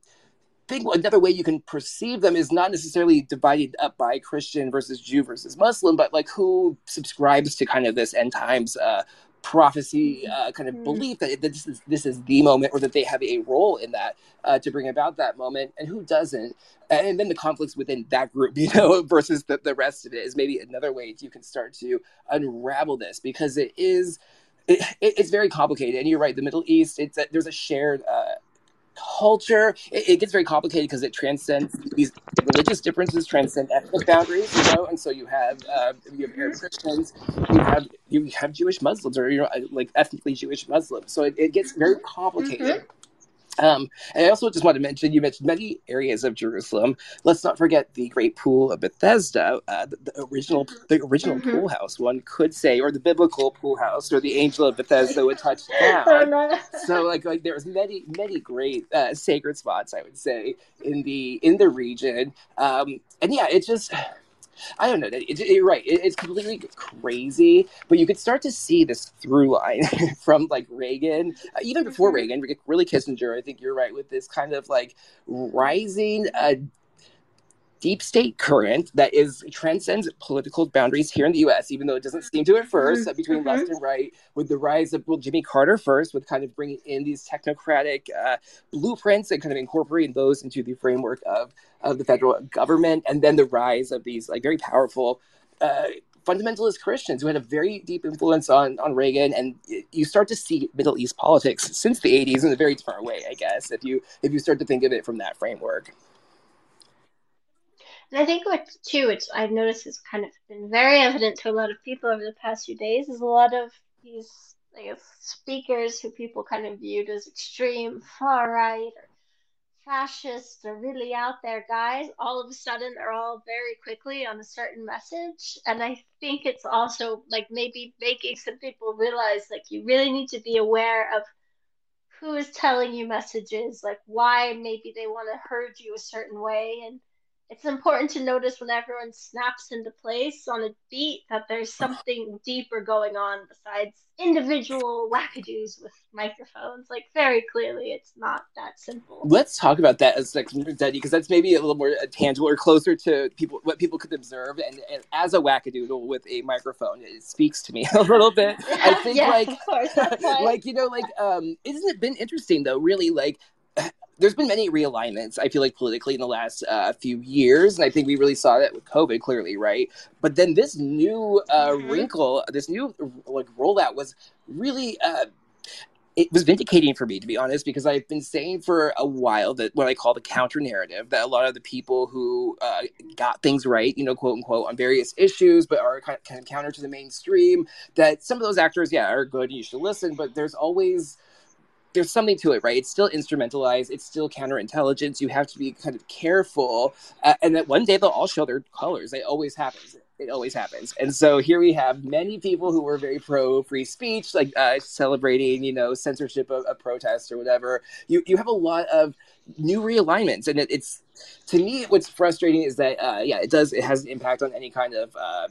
think another way you can perceive them is not necessarily divided up by christian versus jew versus muslim but like who subscribes to kind of this end times uh, prophecy uh, kind of mm-hmm. belief that, that, this is this is the moment or that they have a role in that uh, to bring about that moment and who doesn't and then the conflicts within that group [laughs] you know versus the, the rest of it is maybe another way you can start to unravel this because it is it, it's very complicated and you're right the middle east it's a, there's a shared uh, culture. It, it, gets very complicated because it transcends these religious differences, transcend ethnic boundaries, you know. And so you have uh, you have Arab Christians, you have you have Jewish Muslims, or you know, like ethnically Jewish Muslims. So it, it gets very complicated. Mm-hmm. Um, and I also just want to mention you mentioned many areas of Jerusalem. Let's not forget the great pool of Bethesda, uh, the, the, original the original mm-hmm. pool house. One could say, or the biblical pool house, or the angel of Bethesda would touch [laughs] down. Oh, so like like there's many many great uh, sacred spots I would say in the in the region. Um, and yeah, it just I don't know. It, it, right. It, it's completely crazy, but you could start to see this through line [laughs] from like Reagan, uh, even before mm-hmm. Reagan, really Kissinger. I think you're right with this kind of like rising uh, deep state current that is transcends political boundaries here in the U.S., even though it doesn't seem to at 1st mm-hmm. between mm-hmm. left and right. With the rise of well, Jimmy Carter first, with kind of bringing in these technocratic uh, blueprints and kind of incorporating those into the framework of of the federal government, and then the rise of these like very powerful. Uh, fundamentalist Christians who had a very deep influence on, on Reagan, and you start to see Middle East politics since the 80s in a very far way, I guess, if you if you start to think of it from that framework. And I think what too, which I've noticed has kind of been very evident to a lot of people over the past few days, is a lot of these I guess speakers who people kind of viewed as extreme, far right, or fascist, or really out there guys. All of a sudden, they're all very quickly on a certain message, and I think it's also like maybe making some people realize like you really need to be aware of who is telling you messages, like why maybe they want to herd you a certain way, and it's important to notice when everyone snaps into place on a beat that there's something deeper going on besides individual wackadoos with microphones. Like very clearly, it's not that simple. Let's talk about that as like because that's maybe a little more tangible or closer to people what people could observe. And, and as a wackadoodle with a microphone, it speaks to me [laughs] a little bit. I [laughs] think yes, like course, [laughs] like you know like um isn't it been interesting though? Really like there's been many realignments. I feel like politically in the last uh, few years, and I think we really saw that with COVID, clearly, right? But then this new uh, mm-hmm. wrinkle, this new like rollout was really. Uh, it was vindicating for me, to be honest, because I've been saying for a while that what I call the counter narrative, that a lot of the people who uh, got things right, you know, quote unquote, on various issues, but are kind of, kind of counter to the mainstream, that some of those actors, yeah, are good, you should listen, but there's always there's something to it, right? It's still instrumentalized. It's still counterintelligence. You have to be kind of careful, uh, and that one day they'll all show their colors. It always happens. It always happens. And so here we have many people who were very pro free speech, like uh, celebrating, you know, censorship of, of protests or whatever. You you have a lot of new realignments, and it, it's to me what's frustrating is that uh, yeah, it does it has an impact on any kind of uh,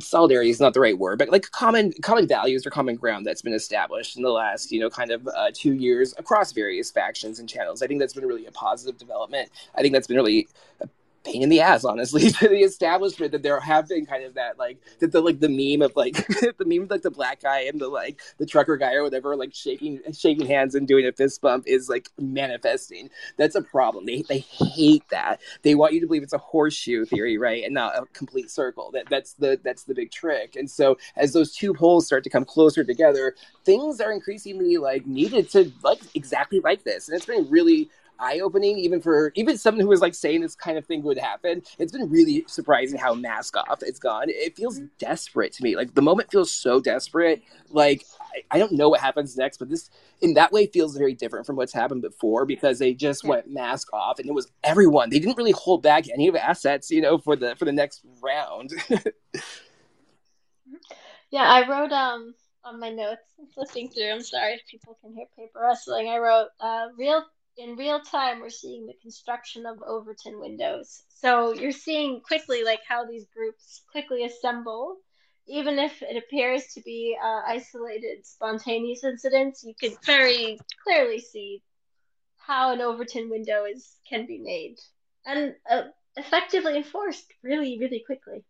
solidarity is not the right word, but like common common values or common ground that's been established in the last you know kind of uh, two years across various factions and channels. I think that's been really a positive development. I think that's been really pain in the ass, honestly, [laughs] to the establishment that there have been kind of that like that the like the meme of like [laughs] the meme of like the black guy and the like the trucker guy or whatever like shaking shaking hands and doing a fist bump is like manifesting. That's a problem. They they hate that. They want you to believe it's a horseshoe theory, right, and not a complete circle. That that's the that's the big trick. And so as those two poles start to come closer together, things are increasingly like needed to like exactly like this, and it's been really eye opening, even for even someone who was like saying this kind of thing would happen. It's been really surprising how mask off it's gone. It feels mm-hmm. desperate to me. Like the moment feels so desperate. Like I, I, don't know what happens next, but this in that way feels very different from what's happened before because they just yeah. went mask off and it was everyone. They didn't really hold back any of assets, you know, for the for the next round. [laughs] yeah, I wrote um on my notes [laughs] flipping through. I'm sorry if people can hear paper rustling. I wrote uh, real in real time we're seeing the construction of Overton windows. So you're seeing quickly like how these groups quickly assemble. Even if it appears to be uh, isolated, spontaneous incidents, you can very clearly see how an Overton window is can be made and uh, effectively enforced really, really quickly.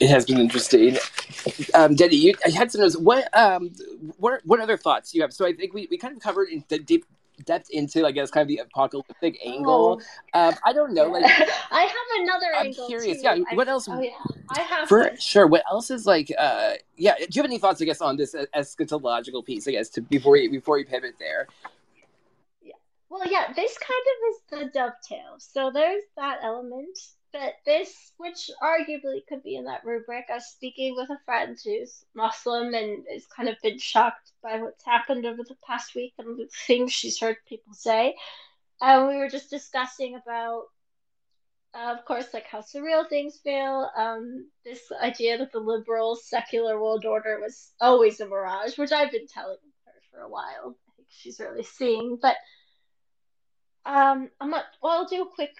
It has been interesting. Um, Detty, you I had some notes. What um, what what other thoughts you have? So I think we, we kind of covered in the deep depth into, I guess, kind of the apocalyptic angle. Oh. Um, I don't know. Like, [laughs] I have another. I'm curious. Too. Yeah. What else? Oh yeah. I have. For one. sure. What else is like? Uh, yeah. Do you have any thoughts? I guess on this eschatological piece. I guess to before we before we pivot there. Yeah. Well, yeah. This kind of is the dovetail. So there's that element but this, which arguably could be in that rubric, I was speaking with a friend who's Muslim and has kind of been shocked by what's happened over the past week and the things she's heard people say. And we were just discussing about, uh, of course, like how surreal things feel. Um, this idea that the liberal secular world order was always a mirage, which I've been telling her for a while. I think she's really seeing, but um, I'm not. Well, I'll do a quick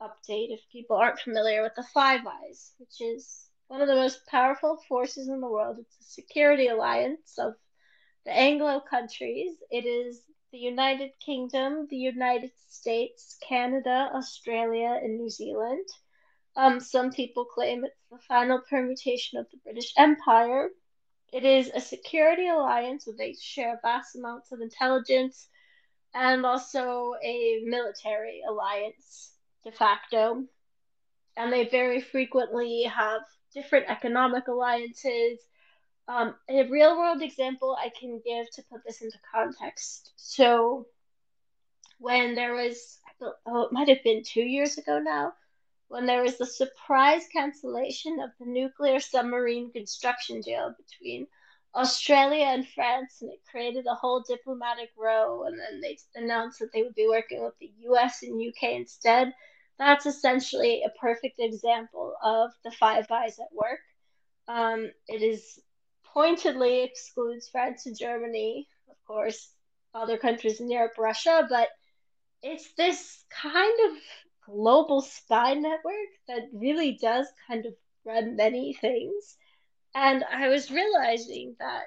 update if people aren't familiar with the Five Eyes, which is one of the most powerful forces in the world. It's a security alliance of the Anglo countries. It is the United Kingdom, the United States, Canada, Australia, and New Zealand. Um, some people claim it's the final permutation of the British Empire. It is a security alliance where they share vast amounts of intelligence and also a military alliance de facto. And they very frequently have different economic alliances. Um, a real world example I can give to put this into context. So, when there was, oh, it might have been two years ago now, when there was the surprise cancellation of the nuclear submarine construction deal between Australia and France, and it created a whole diplomatic row. And then they announced that they would be working with the US and UK instead. That's essentially a perfect example of the Five Eyes at work. Um, it is pointedly excludes France and Germany, of course, other countries in Europe, Russia, but it's this kind of global spy network that really does kind of run many things. And I was realizing that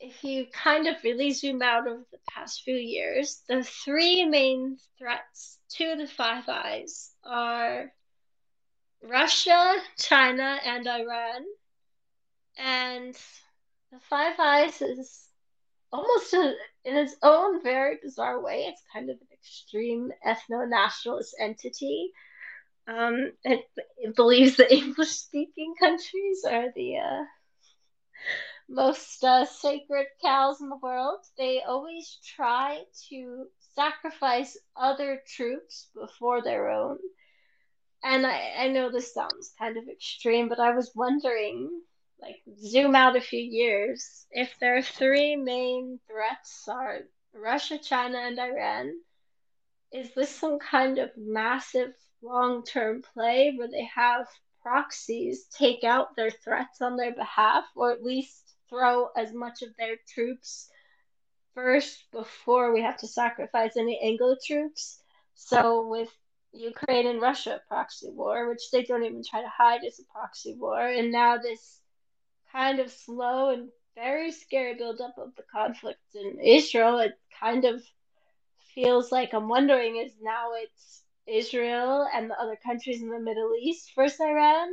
if you kind of really zoom out over the past few years, the three main threats to the Five Eyes are Russia, China, and Iran. And the Five Eyes is almost a, in its own very bizarre way, it's kind of an extreme ethno nationalist entity um, it, it believes the [laughs] English speaking countries are the uh, most uh, sacred cows in the world. They always try to sacrifice other troops before their own. And I, I know this sounds kind of extreme, but I was wondering, like, zoom out a few years, if their three main threats are Russia, China, and Iran, is this some kind of massive long term play where they have proxies take out their threats on their behalf, or at least throw as much of their troops first before we have to sacrifice any Anglo troops. So with Ukraine and Russia proxy war, which they don't even try to hide as a proxy war, and now this kind of slow and very scary buildup of the conflict in Israel, it kind of feels like I'm wondering is now it's Israel and the other countries in the Middle East versus Iran?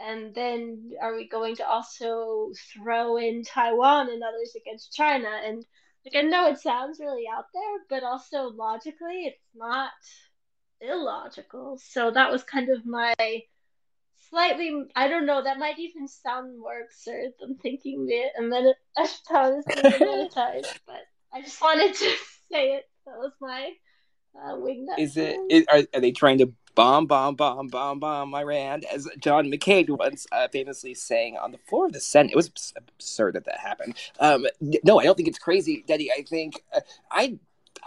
And then are we going to also throw in Taiwan and others against China? And like I know it sounds really out there, but also logically it's not illogical. So that was kind of my slightly I don't know, that might even sound more absurd than thinking it and then Ashton is monetized, but I just wanted to [laughs] say it. That was my uh, Is it? Is, are, are they trying to bomb, bomb, bomb, bomb, bomb Iran? As John McCain once uh, famously saying on the floor of the Senate, it was absurd that that happened. Um, no, I don't think it's crazy, Detty. I think uh, I.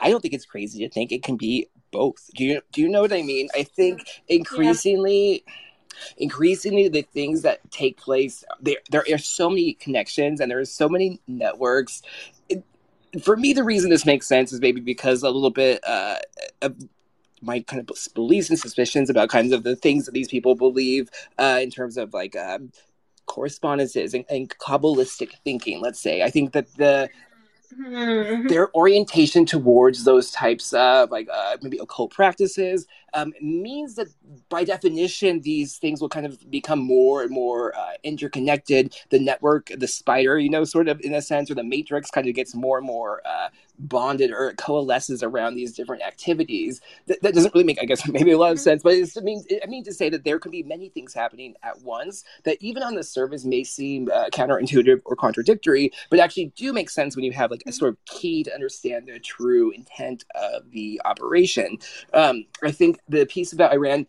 I don't think it's crazy to think it can be both. Do you do you know what I mean? I think increasingly. Yeah increasingly the things that take place there there are so many connections and there are so many networks for me, the reason this makes sense is maybe because a little bit uh, of my kind of beliefs and suspicions about kinds of the things that these people believe uh, in terms of like um, correspondences and, and kabbalistic thinking. Let's say I think that the mm-hmm. their orientation towards those types of like uh, maybe occult practices um, means that by definition these things will kind of become more and more uh, interconnected the network the spider you know sort of in a sense or the matrix kind of gets more and more uh, bonded or coalesces around these different activities. That, that, doesn't really make, I guess, [laughs] maybe a lot of mm-hmm. sense, but it means I mean to say that there could be many things happening at once that even on the surface may seem uh, counterintuitive or contradictory, but actually do make sense when you have like sort of key to understand the true intent of the operation. Um, I think the piece about Iran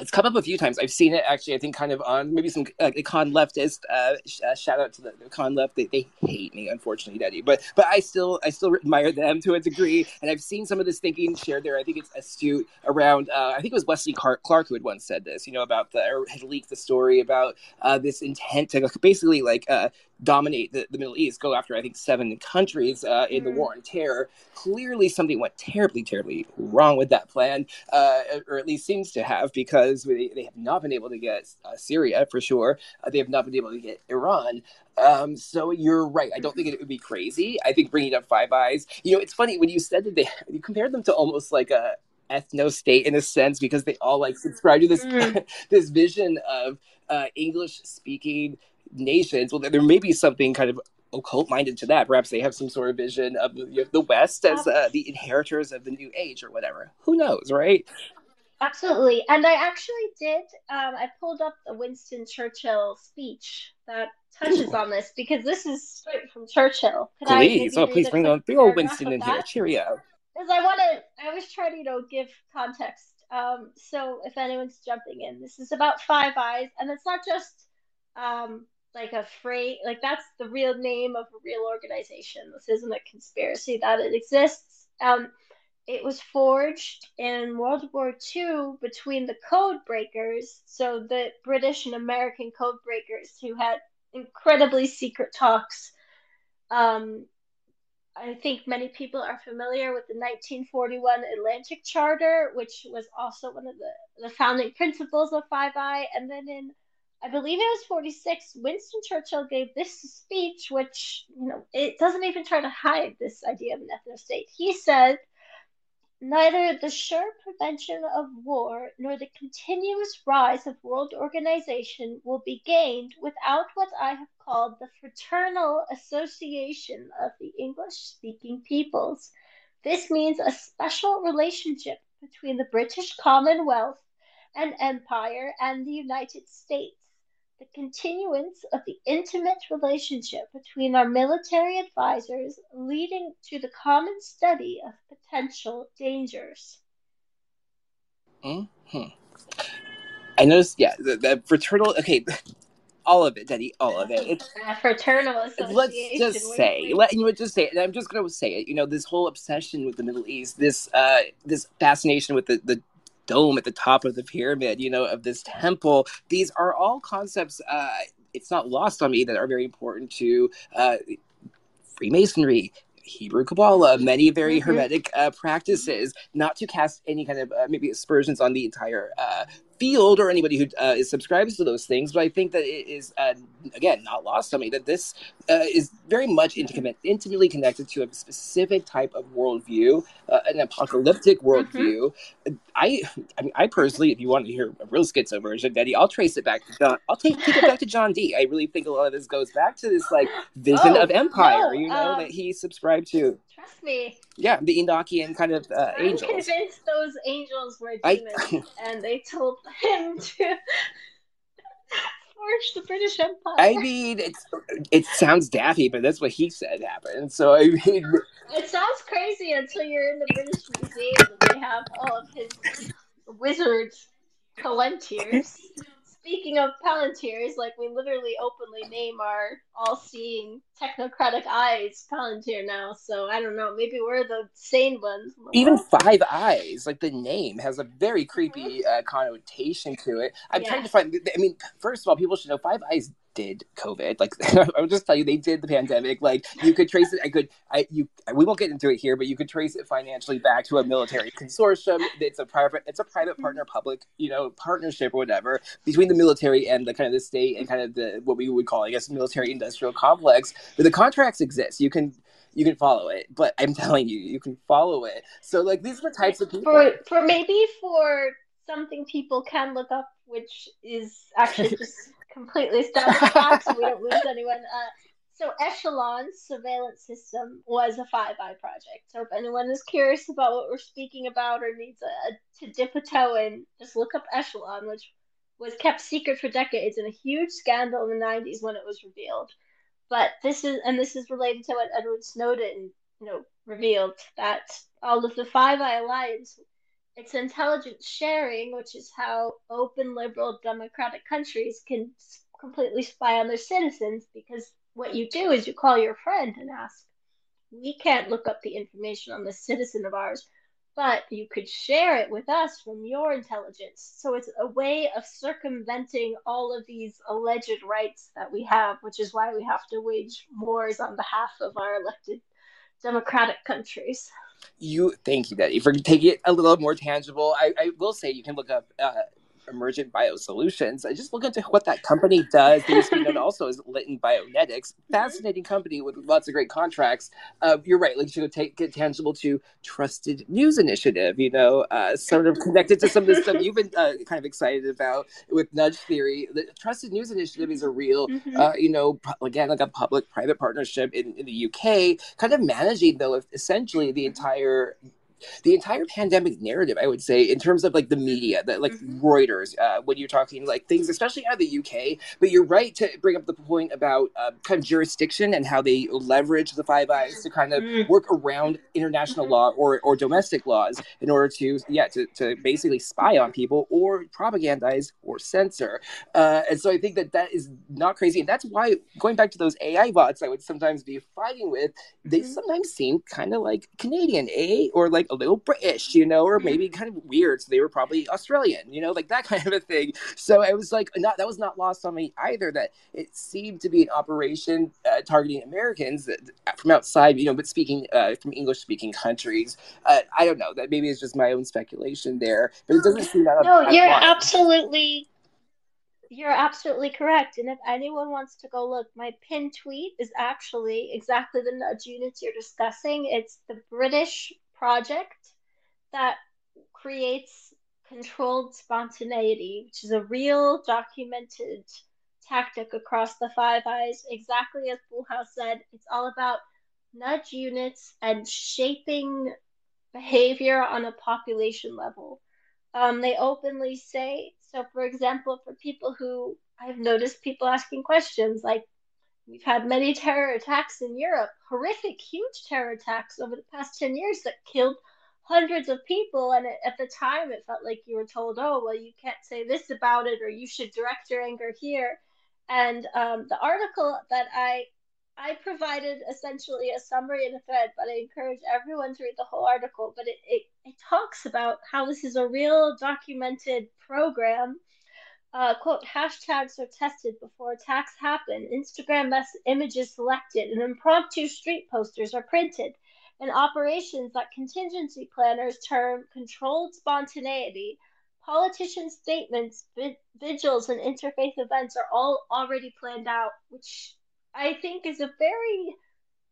it's come up a few times. I've seen it actually. I think kind of on maybe some uh, con leftist. Uh, sh- uh, shout out to the, the, con left. They, they hate me, unfortunately, Detty. But but I still I still admire them to a degree. And I've seen some of this thinking shared there. I think it's astute around. Uh, I think it was Wesley Clark, Clark who had once said this. You know about the or had leaked the story about uh, this intent to basically like uh, dominate the, the Middle East, go after I think seven countries uh, in the mm. war on terror. Clearly, something went terribly, terribly wrong with that plan, uh, or at least seems to have, because they, they have not been able to get uh, Syria for sure. Uh, they have not been able to get Iran. Um, so you're right. I don't think it would be crazy. I think bringing up Five Eyes, you know, it's funny when you said that they you compared them to almost like a ethno state in a sense because they all like subscribe to this mm. [laughs] this vision of uh, English speaking nations. Well, there may be something kind of occult minded to that. Perhaps they have some sort of vision of the, the West as uh, the inheritors of the new age or whatever. Who knows, right? Absolutely. And I actually did, um, I pulled up the Winston Churchill speech that touches on this because this is straight from Churchill. Could please, oh, please bring on, bring on Winston in here. Cheerio. Because I want to, I was trying to, you know, give context. Um, so if anyone's jumping in, this is about Five Eyes, and it's not just um, like a phrase, like that's the real name of a real organization. This isn't a conspiracy that it exists. Um, it was forged in World War II between the code breakers, so the British and American code breakers who had incredibly secret talks. Um, I think many people are familiar with the 1941 Atlantic Charter, which was also one of the, the founding principles of Five Eye. And then in, I believe it was 46, Winston Churchill gave this speech, which, you know, it doesn't even try to hide this idea of an ethno state. He said, Neither the sure prevention of war nor the continuous rise of world organization will be gained without what I have called the fraternal association of the English speaking peoples. This means a special relationship between the British Commonwealth and Empire and the United States the continuance of the intimate relationship between our military advisors, leading to the common study of potential dangers. Hmm. I noticed, yeah, the, the fraternal. Okay, all of it, Detty, all of it. It's [laughs] fraternal association. Let's just say, let you know, just say it. And I'm just going to say it. You know, this whole obsession with the Middle East, this uh, this fascination with the the dome at the top of the pyramid, you know, of this temple. These are all concepts. Uh, it's not lost on me that are very important to uh, Freemasonry, Hebrew Kabbalah, many very mm-hmm. hermetic uh, practices, not to cast any kind of uh, maybe aspersions on the entire uh, field or anybody who uh, is subscribes to those things. But I think that it is uh, again not lost on me that this uh, is very much intimate, intimately connected to a specific type of worldview, uh, an apocalyptic worldview. Mm-hmm. I, I mean, I personally, if you want to hear a real schizo version, Detty, I'll trace it back to John. I'll take, take it back to John Dee. I really think a lot of this goes back to this like vision oh, of empire, no, you know, um, that he subscribed to. Trust me. Yeah, the Enochian kind of uh, I'm angels. Convinced those angels were demons, I, [laughs] and they told him to [laughs] forge the British Empire. I mean, it's it sounds daffy, but that's what he said happened. So I mean, [laughs] it sounds crazy until you're in the British Museum and they have all of his wizards Palantirs speaking of Palantirs, like we literally openly name our all-seeing technocratic eyes Palantir now. So I don't know, maybe we're the sane ones. Even Five Eyes, like the name, has a very creepy uh, connotation to it. I'm yeah. trying to find. I mean, first of all, people should know Five Eyes did COVID. Like [laughs] I will just tell you, they did the pandemic. Like you could trace it. I could. I you. We won't get into it here, but you could trace it financially back to a military consortium. It's a private. It's a private mm-hmm. partner public. You know, partnership or whatever between the military and the kind of the state and kind of the what we would call, I guess, military industrial complex. But the contracts exist. You can you can follow it. But I'm [laughs] telling you, you can follow it. So like these are the types of people. For for maybe for something people can look up, which is actually [laughs] just completely established fact, so we don't lose anyone. Uh, so Echelon's surveillance system was a Five Eye project. So if anyone is curious about what we're speaking about or needs a, to dip a toe in, just look up Echelon, which was kept secret for decades in a huge scandal in the 90s when it was revealed. But this is, and this is related to what Edward Snowden, you know, revealed that all of the Five Eye Alliance it's intelligence sharing, which is how open, liberal, democratic countries can completely spy on their citizens because what you do is you call your friend and ask, we can't look up the information on this citizen of ours, but you could share it with us from your intelligence. So it's a way of circumventing all of these alleged rights that we have, which is why we have to wage wars on behalf of our elected democratic countries. You thank you, Detty, for taking it a little more tangible. I, I will say you can look up uh, Emergent Biosolutions. I just look into what that company does. They used to be known [laughs] also as Litton Bionetics. Mm-hmm. Fascinating company with lots of great contracts. Uh, you're right. Like you to take get tangible to Trusted News Initiative. You know, uh, sort of connected to some of the stuff you've been uh, kind of excited about with Nudge Theory. The Trusted News Initiative is a real, mm-hmm. Uh, you know, again like a public-private partnership in, in the UK, kind of managing though essentially the entire the entire pandemic narrative, I would say, in terms of like the media, that like mm-hmm. Reuters, uh, when you're talking like things, especially out of the UK. But you're right to bring up the point about uh, kind of jurisdiction and how they leverage the Five Eyes to kind of mm-hmm. work around international mm-hmm. law or, or domestic laws in order to, yeah, to, to basically spy on people or propagandize or censor. Uh, and so I think that that is not crazy. And that's why going back to those AI bots I would sometimes be fighting with, they mm-hmm. sometimes seem kind of like Canadian, eh? Or like a little British, you know, or maybe kind of weird. So they were probably Australian, you know, like that [laughs] kind of a thing. So I was like, not that was not lost on me either. That it seemed to be an operation uh, targeting Americans that, from outside, you know, but speaking uh, from English speaking countries. Uh, I don't know. That maybe it's just my own speculation there, but it doesn't seem that. No, you're absolutely you're absolutely correct. And if anyone wants to go look, my pin tweet is actually exactly the nudge units you're discussing. It's the British project that creates controlled spontaneity, which is a real documented tactic across the Five Eyes. Exactly as Poolhouse said, it's all about nudge units and shaping behavior on a population level. Um, they openly say, so for example, for people who I've noticed people asking questions like, We've had many terror attacks in Europe, horrific, huge terror attacks over the past 10 years that killed hundreds of people. And at the time, it felt like you were told, oh, well, you can't say this about it, or you should direct your anger here. And um, the article that I I provided essentially a summary in a thread, but I encourage everyone to read the whole article. But it, it, it talks about how this is a real documented program uh, quote, hashtags are tested before attacks happen, Instagram mess images selected, and impromptu street posters are printed. and operations that contingency planners term controlled spontaneity, politicians' statements, vigils, and interfaith events are all already planned out, which I think is a very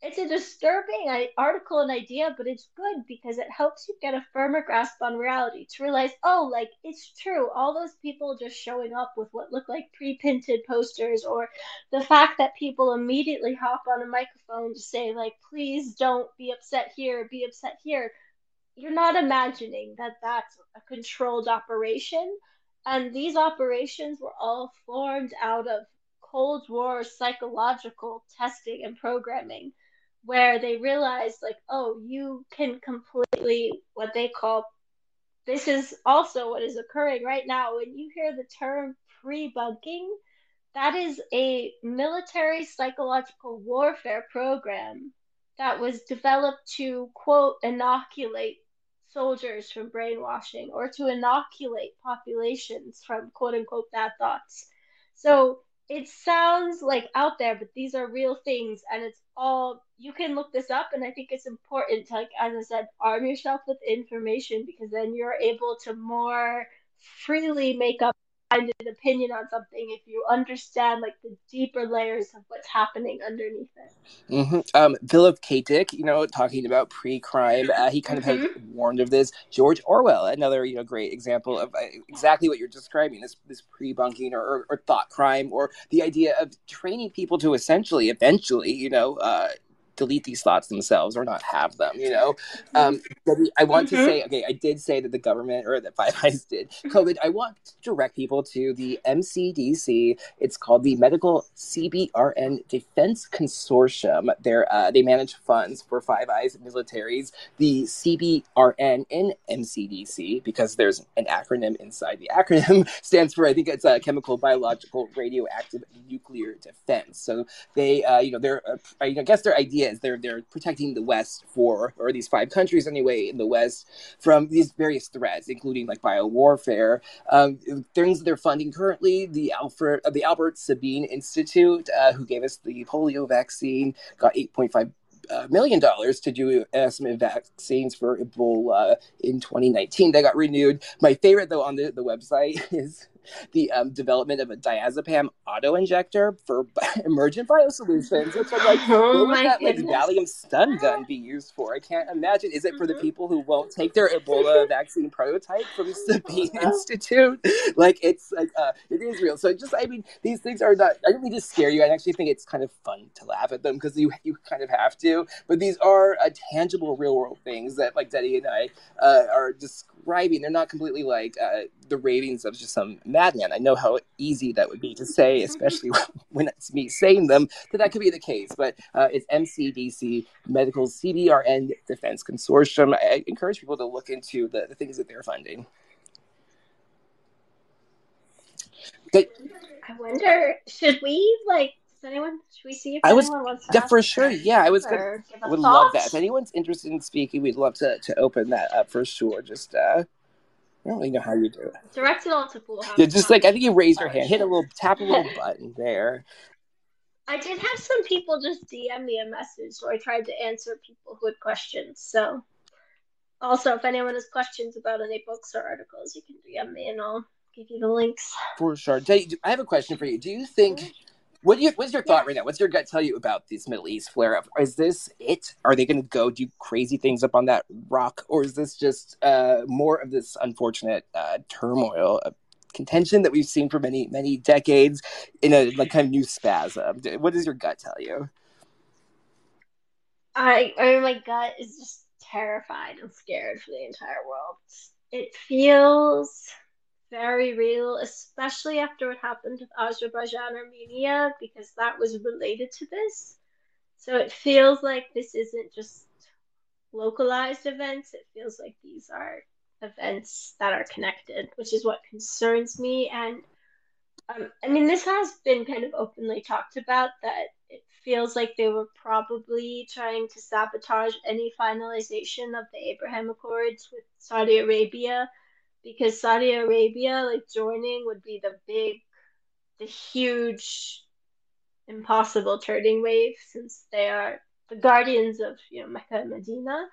it's a disturbing article and idea, but it's good because it helps you get a firmer grasp on reality to realize, oh, like it's true. All those people just showing up with what look like pre printed posters, or the fact that people immediately hop on a microphone to say, like, please don't be upset here, be upset here. You're not imagining that that's a controlled operation. And these operations were all formed out of Cold War psychological testing and programming where they realized like oh you can completely what they call this is also what is occurring right now. When you hear the term pre-bunking that is a military psychological warfare program that was developed to quote inoculate soldiers from brainwashing or to inoculate populations from quote unquote bad thoughts. So it sounds like out there, but these are real things, and it's all you can look this up. And I think it's important to, like as I said, arm yourself with information because then you're able to more freely make up an opinion on something if you understand like the deeper layers of what's happening underneath it. Mm-hmm. Um, Philip K. Dick, you know, talking about pre-crime, uh, he kind mm-hmm. of has warned of this. George Orwell, another you know great example of uh, exactly what you're describing this this pre-bunking or, or, or, thought crime or the idea of training people to essentially, eventually, you know, uh, delete these thoughts themselves or not have them you know? Um, i want mm-hmm. to say okay i did say that the government or that five eyes did covid i want to direct people to the mcdc it's called the medical cbrn defense consortium. They're uh, they manage funds for five eyes militaries the cbrn in mcdc because there's an acronym inside the acronym [laughs] stands for i think it's a chemical biological radioactive nuclear defense. So they uh, you know they're uh, i guess their idea is they're they're protecting the West for, or these five countries anyway in the West from these various threats, including like bio warfare. Um, things they're funding currently, the Alfred, uh, the Albert Sabin Institute, uh, who gave us the polio vaccine, got eight point five uh, million dollars to do some vaccines for Ebola in 2019. That got renewed. My favorite though on the, the website [laughs] is the um, development of a diazepam auto injector for [laughs] emergent biosolutions. Which I'm like, oh what would that goodness. like Valium stun gun be used for? I can't imagine. Is it for the mm-hmm. people who won't take their Ebola [laughs] vaccine prototype from the [laughs] Sabin Institute? Like it's like uh, it is real. So just I mean, these things are not. I don't mean to scare you. I actually think it's kind of fun to laugh at them because you you kind of have to. But these are uh, tangible, real world things that like Detty and I uh, are describing. They're not completely like uh, the ravings of just some madman. I know how easy that would be to say, especially [laughs] when it's me saying them, that that could be the case. But uh, it's MCDC Medical CBRN Defense Consortium. I encourage people to look into the, the things that they're funding. I wonder, should we like anyone? Should we see if I was, wants yeah, for sure. Yeah, I was I would love that. If anyone's interested in speaking, we'd love to, to open that up for sure. Just uh, I don't really know how you do it. Direct it all to Pool Yeah, just like I think you raise your hand, hit a little, tap a little [laughs] button there. I did have some people just DM me a message, so I tried to answer people who had questions. So, also, if anyone has questions about any books or articles, you can DM me and I'll give you the links. For sure. I have a question for you. Do you think mm-hmm. What you, what's your thought yeah. right now? What's your gut tell you about this Middle East flare up? Is this it? Are they going to go do crazy things up on that rock, or is this just uh, more of this unfortunate uh, turmoil, uh, contention that we've seen for many many decades in a like kind of new spasm? What does your gut tell you? I, I mean, my gut is just terrified and scared for the entire world. It feels very real, especially after what happened with Azerbaijan Armenia, because that was related to this. So it feels like this isn't just localized events, it feels like these are events that are connected, which is what concerns me. And um, I mean, this has been kind of openly talked about that it feels like they were probably trying to sabotage any finalization of the Abraham Accords with Saudi Arabia because Saudi Arabia like joining would be the big, the huge, impossible turning wave since they are the guardians of you know Mecca and Medina.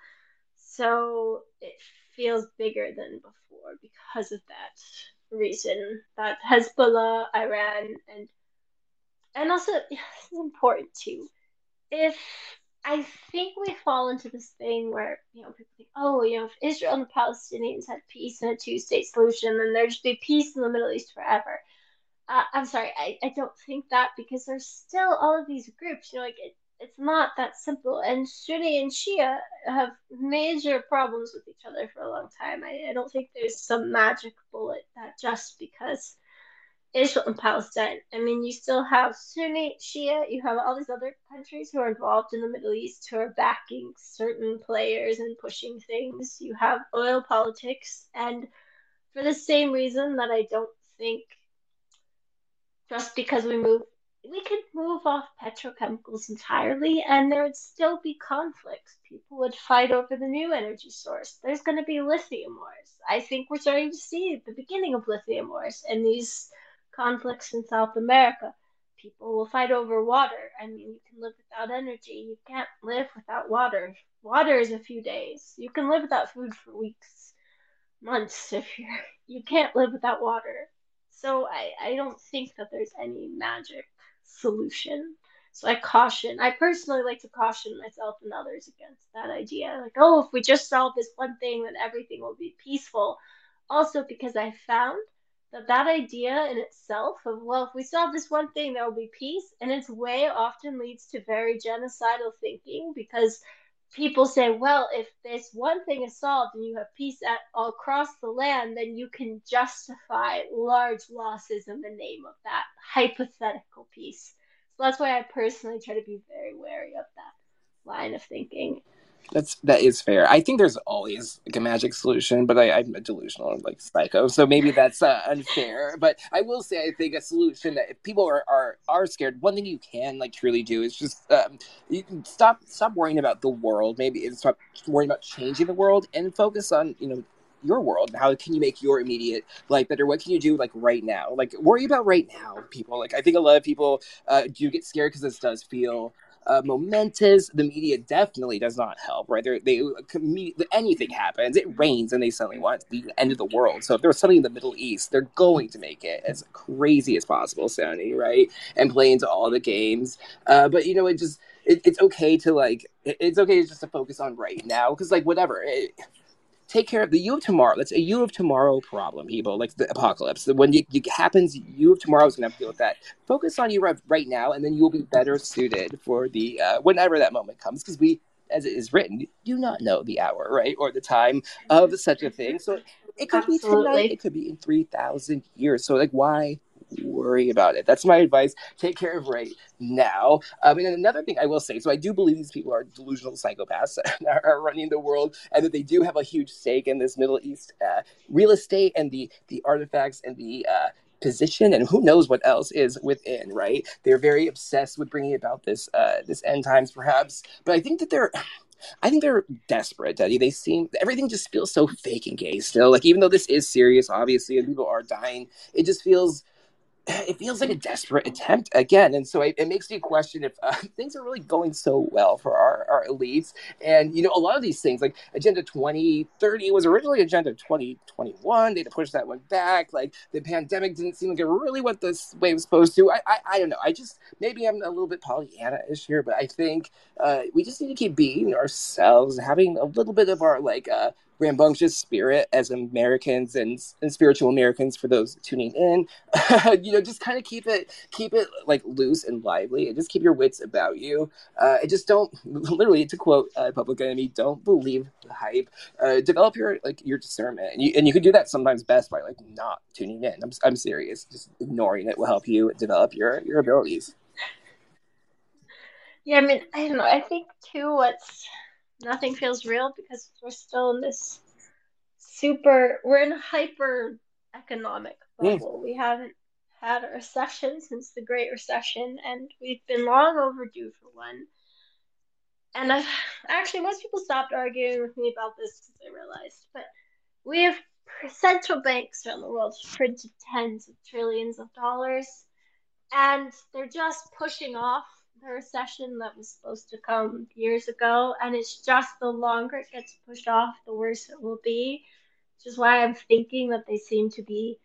So it feels bigger than before because of that reason that Hezbollah, Iran, and and also is important too. If I think we fall into this thing where you know people think, oh, you know, if Israel and the Palestinians had peace and a two-state solution, then there'd just be peace in the Middle East forever. Uh, I'm sorry, I, I don't think that because there's still all of these groups. You know, like it, it's not that simple. And Sunni and Shia have major problems with each other for a long time. I, I don't think there's some magic bullet that just because Israel and Palestine. I mean, you still have Sunni, Shia, you have all these other countries who are involved in the Middle East who are backing certain players and pushing things. You have oil politics. And for the same reason that I don't think just because we move, we could move off petrochemicals entirely and there would still be conflicts. People would fight over the new energy source. There's going to be lithium wars. I think we're starting to see the beginning of lithium wars and these conflicts in South America. People will fight over water. I mean, you can live without energy. You can't live without water. Water is a few days. You can live without food for weeks, months [laughs] if you're. You can't live without water. So I, I don't think that there's any magic solution. So I caution, I personally like to caution myself and others against that idea. Like, oh, if we just solve this one thing, then everything will be peaceful. Also, because I found that that idea in itself of well if we solve this one thing there will be peace. And its way often leads to very genocidal thinking because people say well if this one thing is solved and you have peace at, all across the land then you can justify large losses in the name of that hypothetical peace. So that's why i personally try to be very wary of that line of thinking That's that is fair. I think there's always like a magic solution, but I, am a delusional like psycho, so maybe that's uh, unfair. But I will say, I think a solution that if people are, are are scared, one thing you can like truly do is just um, you can stop stop worrying about the world, maybe and stop worrying about changing the world, and focus on you know your world how can you make your immediate life better what can you do like right now like worry about right now people like i think a lot of people uh, do get scared because this does feel uh, momentous. The media definitely does not help, right? They're, they anything happens, it rains, and they suddenly want the end of the world. So if there's something in the Middle East, they're going to make it as crazy as possible, Sony, right? And play into all the games. Uh, but you know, it just it, it's okay to like it's okay just to focus on right now because like whatever. It, take care of the you of tomorrow. That's a you of tomorrow problem, people. Like the apocalypse. When it, it happens, you of tomorrow is going to have to deal with that. Focus on you right now, and then you will be better suited for the uh, whenever that moment comes. Because we, as it is written, do not know the hour, right, or the time of such a thing. So it could Absolutely. be tonight. It could be in three thousand years. So like, why worry about it. That's my advice. Take care of right now. Um, and another thing I will say, so I do believe these people are delusional psychopaths [laughs] that are running the world, and that they do have a huge stake in this Middle East uh, real estate and the the artifacts and the uh, position and who knows what else is within right they're very obsessed with bringing about this uh this end times perhaps but i think that they're I think they're desperate, Detty. They seem everything just feels so fake and gay still. Like even though this is serious, obviously, and people are dying, it just feels [sighs] it feels like a desperate attempt again. And so it, it makes me question if uh, [laughs] things are really going so well for our, our elites. And, you know, a lot of these things, like Agenda 2030 was originally Agenda 2021. They had to push that one back. Like the pandemic didn't seem like it really went this way it was supposed to. I, I, I don't know. I just, maybe I'm a little bit Pollyanna-ish here, but I think uh, we just need to keep being ourselves, having a little bit of our, like, uh, rambunctious spirit as Americans and, and spiritual Americans for those tuning in. [laughs] you know, just kind of keep it keep it like loose and lively, and just keep your wits about you. Uh, and just don't [laughs] literally to quote uh, Public Enemy, don't believe the hype. Uh, develop your like your discernment, and you and you can do that sometimes best by like not tuning in. I'm I'm serious. Just ignoring it will help you develop your your abilities. Yeah, I mean, I don't know. I think too. What's nothing feels real because we're still in this super we're in a hyper economic bubble. Mm. We haven't had a recession since the Great Recession and we've been long overdue for one. And I've actually most people stopped arguing with me about this because they realized, but we have central banks around the world printed tens of trillions of dollars and they're just pushing off the recession that was supposed to come years ago, and it's just the longer it gets pushed off, the worse it will be. Which is why I'm thinking that they seem to be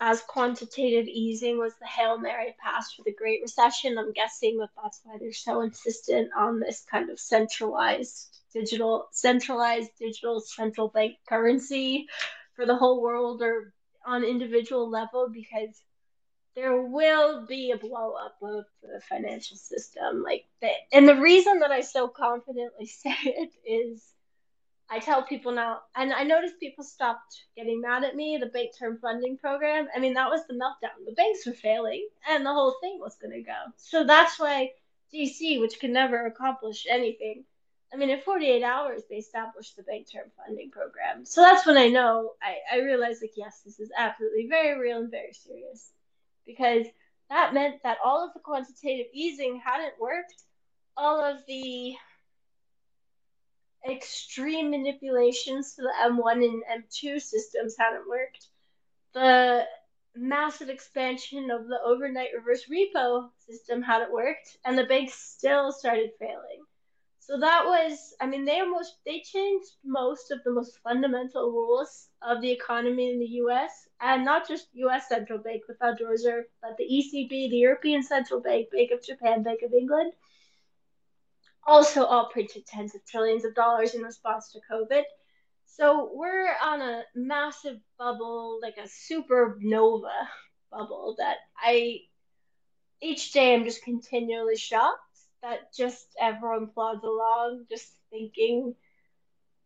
as quantitative easing was the Hail Mary pass for the Great Recession. I'm guessing that that's why they're so insistent on this kind of centralized digital, centralized digital central bank currency for the whole world or on individual level because there will be a blow up of the financial system like that and the reason that i so confidently [laughs] say it is i tell people now and i noticed people stopped getting mad at me the bank term funding program. I mean that was the meltdown. The banks were failing and the whole thing was going to go. So that's why dc which can never accomplish anything I mean, in 48 hours, they established the bank term funding program. So that's when I know, I, I realized, like, yes, this is absolutely very real and very serious because that meant that all of the quantitative easing hadn't worked. All of the extreme manipulations to the M1 and M2 systems hadn't worked. The massive expansion of the overnight reverse repo system hadn't worked, and the banks still started failing. So that was, I mean, they almost they changed most of the most fundamental rules of the economy in the U.S. and not just U.S. central bank, the Federal Reserve, but the ECB, the European Central Bank, Bank of Japan, Bank of England. Also, all printed tens of trillions of dollars in response to COVID. So we're on a massive bubble, like a supernova bubble that I each day I'm just continually shocked that just everyone plods along, just thinking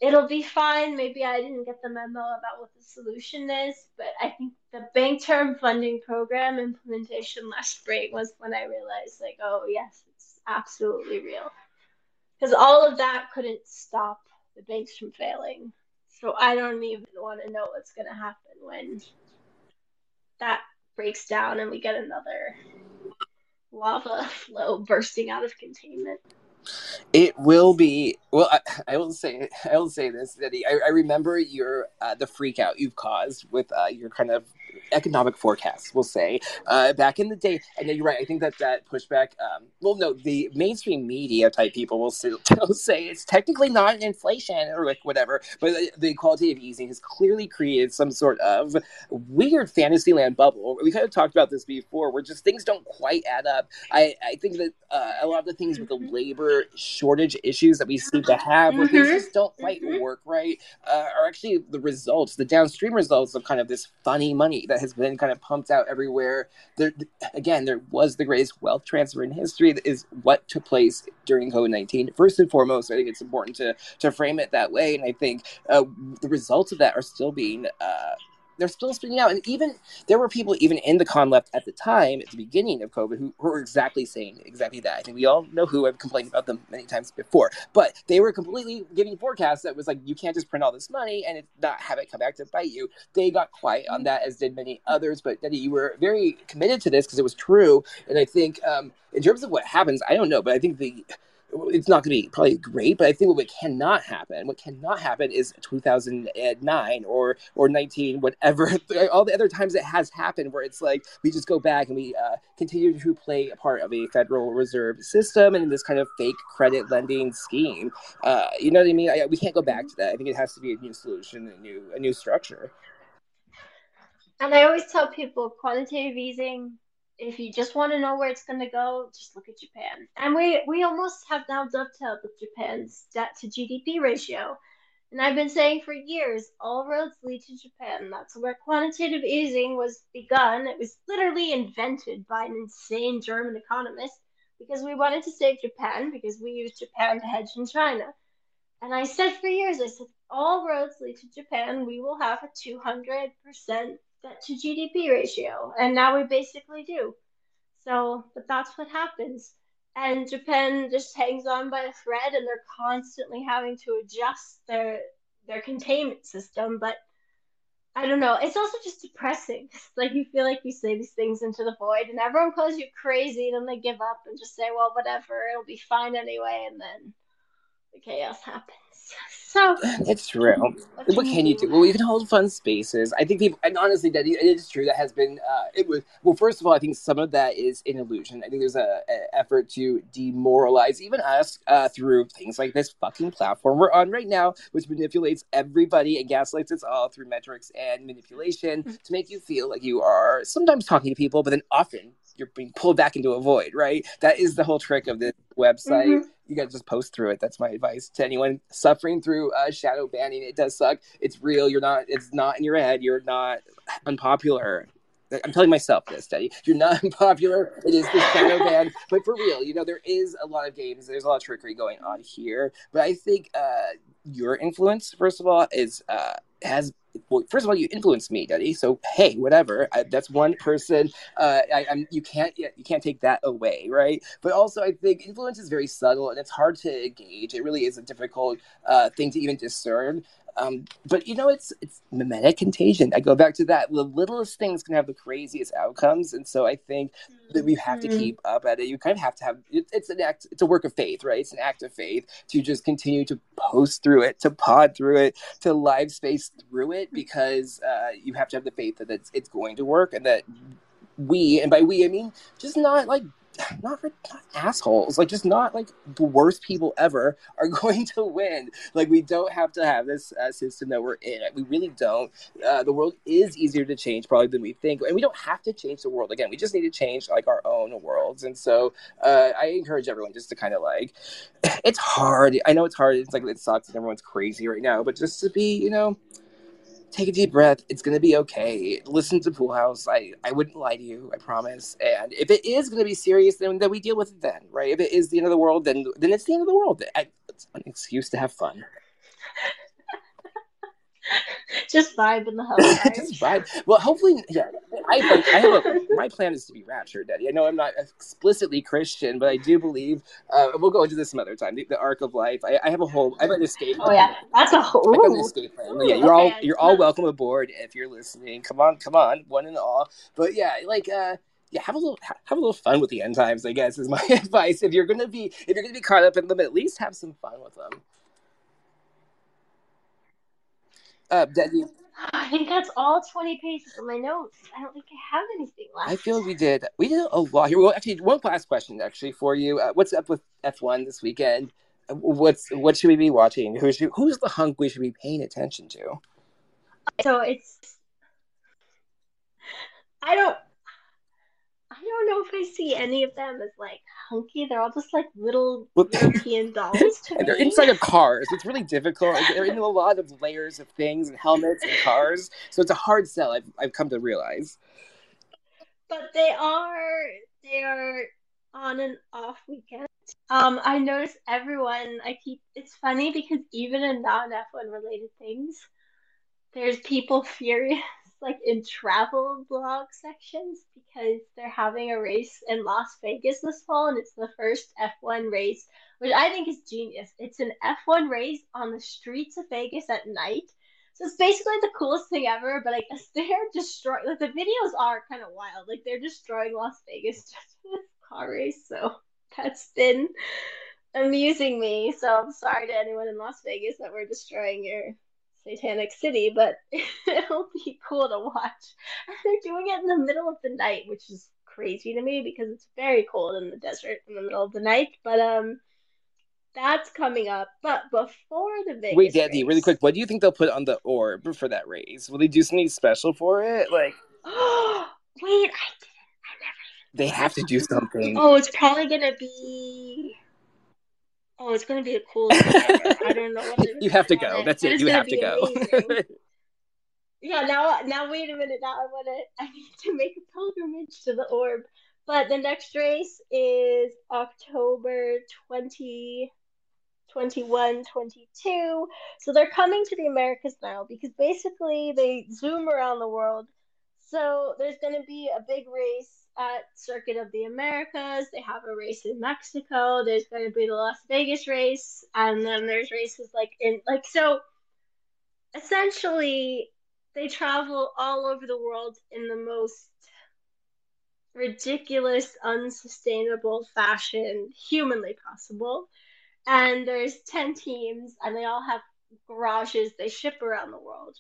it'll be fine. Maybe I didn't get the memo about what the solution is, but I think the bank term funding program implementation last spring was when I realized, like, oh, yes, it's absolutely real. because all of that couldn't stop the banks from failing. So I don't even want to know what's going to happen when that breaks down and we get another lava [laughs] flow bursting out of containment. It will be well. I, I will say I will say this, Eddie. I, I remember your uh, the freak out you've caused with uh, your kind of economic forecasts, we'll say, uh, back in the day. And you're right. I think that that pushback, um, well, no, the mainstream media type people will still [laughs] say it's technically not an inflation or like whatever, but the quantitative easing has clearly created some sort of weird fantasyland bubble. We kind of talked about this before, where just things don't quite add up. I, I think that uh, a lot of the things with the mm-hmm. labor shortage issues that we seem to have, where mm-hmm. things just don't quite mm-hmm. work right, uh, are actually the results, the downstream results of kind of this funny money that has been kind of pumped out everywhere. There, again, there was the greatest wealth transfer in history. That is what took place during COVID nineteen. First and foremost, I think it's important to to frame it that way, and I think uh, the results of that are still being uh, they're still spinning out. And even there were people even in the con left at the time, at the beginning of COVID, who, who were exactly saying exactly that. I think we all know who. I've complained about them many times before, but they were completely giving forecasts that was like, you can't just print all this money and not have it come back to bite you. They got quiet on that, as did many others. But Eddie, you were very committed to this because it was true. And I think, um, in terms of what happens, I don't know, but I think the it's not going to be probably great, but I think what cannot happen, what cannot happen is 2009 or or 19, whatever, [laughs] all the other times it has happened where it's like we just go back and we uh, continue to play a part of a Federal Reserve system and this kind of fake credit lending scheme. Uh, you know what I mean? I, we can't go back to that. I think it has to be a new solution, a new a new structure. And I always tell people quantitative easing if you just want to know where it's going to go, just look at Japan. And we we almost have now dovetailed with Japan's debt to GDP ratio. And I've been saying for years, all roads lead to Japan. That's where quantitative easing was begun. It was literally invented by an insane German economist because we wanted to save Japan because we used Japan to hedge in China. And I said for years, I said, all roads lead to Japan. We will have a 200% debt to GDP ratio. And now we basically do. So, but that's what happens. And Japan just hangs on by a thread and they're constantly having to adjust their their containment system. But I don't know. It's also just depressing. [laughs] like you feel like you say these things into the void and everyone calls you crazy and then they give up and just say, well, whatever, it'll be fine anyway. And then the chaos happens. [laughs] So it's true. What, what can you do? Well, you can hold fun spaces. I think people, and honestly, that it is true. That has been. Uh, it was well. First of all, I think some of that is an illusion. I think there's a, a effort to demoralize even us uh, through things like this fucking platform we're on right now, which manipulates everybody and gaslights us all through metrics and manipulation mm-hmm. to make you feel like you are sometimes talking to people, but then often you're being pulled back into a void, right? That is the whole trick of this website. Mm-hmm. You gotta just post through it. That's my advice to anyone suffering through uh, shadow banning. It does suck. It's real. You're not. It's not in your head. You're not unpopular. I'm telling myself this, Detty. You're not [laughs] unpopular. It is the shadow ban, but for real, you know there is a lot of games. There's a lot of trickery going on here. But I think uh, your influence, first of all, is uh, has well, first of all, you influenced me, Detty. So hey, whatever. I, that's one person. Uh, I, am you can't you can't take that away, right? But also, I think influence is very subtle and it's hard to gauge. It really is a difficult uh, thing to even discern. Um, but you know, it's it's mimetic contagion. I go back to that. The littlest things can have the craziest outcomes, and so I think that we have to mm-hmm. keep up at it. You kind of have to have. It, it's an act. It's a work of faith, right? It's an act of faith to just continue to post through it, to pod through it, to live space through it, because uh, you have to have the faith that it's it's going to work, and that we, and by we I mean just not like not for not assholes, like just not like the worst people ever are [laughs] going to win. Like we don't have to have this uh, system that we're in. We really don't. Uh, the world is easier to change probably than we think, and we don't have to change the world again. We just need to change like our own worlds. And so uh, I encourage everyone just to kind of like, [clears throat] it's hard. I know it's hard. It's like it sucks and everyone's crazy right now, but just to be, you know take a deep breath. It's gonna be okay. Listen to Poolhouse. I, I wouldn't lie to you. I promise. And if it is gonna be serious, then, then we deal with it then, right? If it is the end of the world, then then it's the end of the world. I, it's an excuse to have fun. [laughs] just vibe in the [laughs] hover. just vibe. Well, hopefully, yeah. I, I have a, my plan is to be raptured, Detty. I know I'm not explicitly Christian, but I do believe. Uh, we'll go into this some other time. The, the arc of life. I, I, have a whole. I have an escape. Oh yeah, that's a whole. I have an escape plan. yeah, you're okay, all you're all welcome aboard if you're listening. Come on, come on, one and all. But yeah, like. uh yeah, have a little have a little fun with the end times. I guess is my [laughs] advice. If you're gonna be if you're gonna be caught up in them, at least have some fun with them. Uh, Detty, I think that's all 20 pages of my notes. I don't think I have anything left. I feel we did we did a lot here. Well, actually, one last question actually for you. Uh, what's up with F1 this weekend? Uh, what's what should we be watching? Who's who's the hunk we should be paying attention to? So it's I don't don't know if I see any of them as like hunky. They're all just like little European [laughs] dolls. and they're inside of cars. It's really difficult. They're in a lot of layers of things and helmets and cars. So it's a hard sell. I've I've come to realize. But they are they are on and off weekend. Um, I notice everyone. I keep. It's funny because even in non F one related things, there's people furious like in travel blog sections because they're having a race in Las Vegas this fall and it's the first F1 race, which I think is genius. It's an F1 race on the streets of Vegas at night. So it's basically the coolest thing ever, but I guess [laughs] they're destroying like the videos are kind of wild. Like they're destroying Las Vegas [laughs] just for this car race. So that's been amusing me. So I'm sorry to anyone in Las Vegas that we're destroying your Satanic City, but [laughs] it'll be cool to watch. They're doing it in the middle of the night, which is crazy to me because it's very cold in the desert in the middle of the night. But um, that's coming up. But before the Vegas wait, Detty, race, really quick, what do you think they'll put on the orb for that race? Will they do something special for it? Like, [gasps] wait, I didn't. I never. They have to do something. Oh, it's probably gonna be Oh, it's gonna be a cool. I don't know. [laughs] you have to go. It. That's it. You have to go. [laughs] yeah. Now, now, wait a minute. Now I want to. I need to make a pilgrimage to the orb. But the next race is October 20, 21, 22. So they're coming to the Americas now because basically they zoom around the world. So there's going to be a big race at Circuit of the Americas. They have a race in Mexico. There's going to be the Las Vegas race, and then there's races like in like so. Essentially, they travel all over the world in the most ridiculous, unsustainable fashion humanly possible. And there's 10 teams, and they all have garages they ship around the world.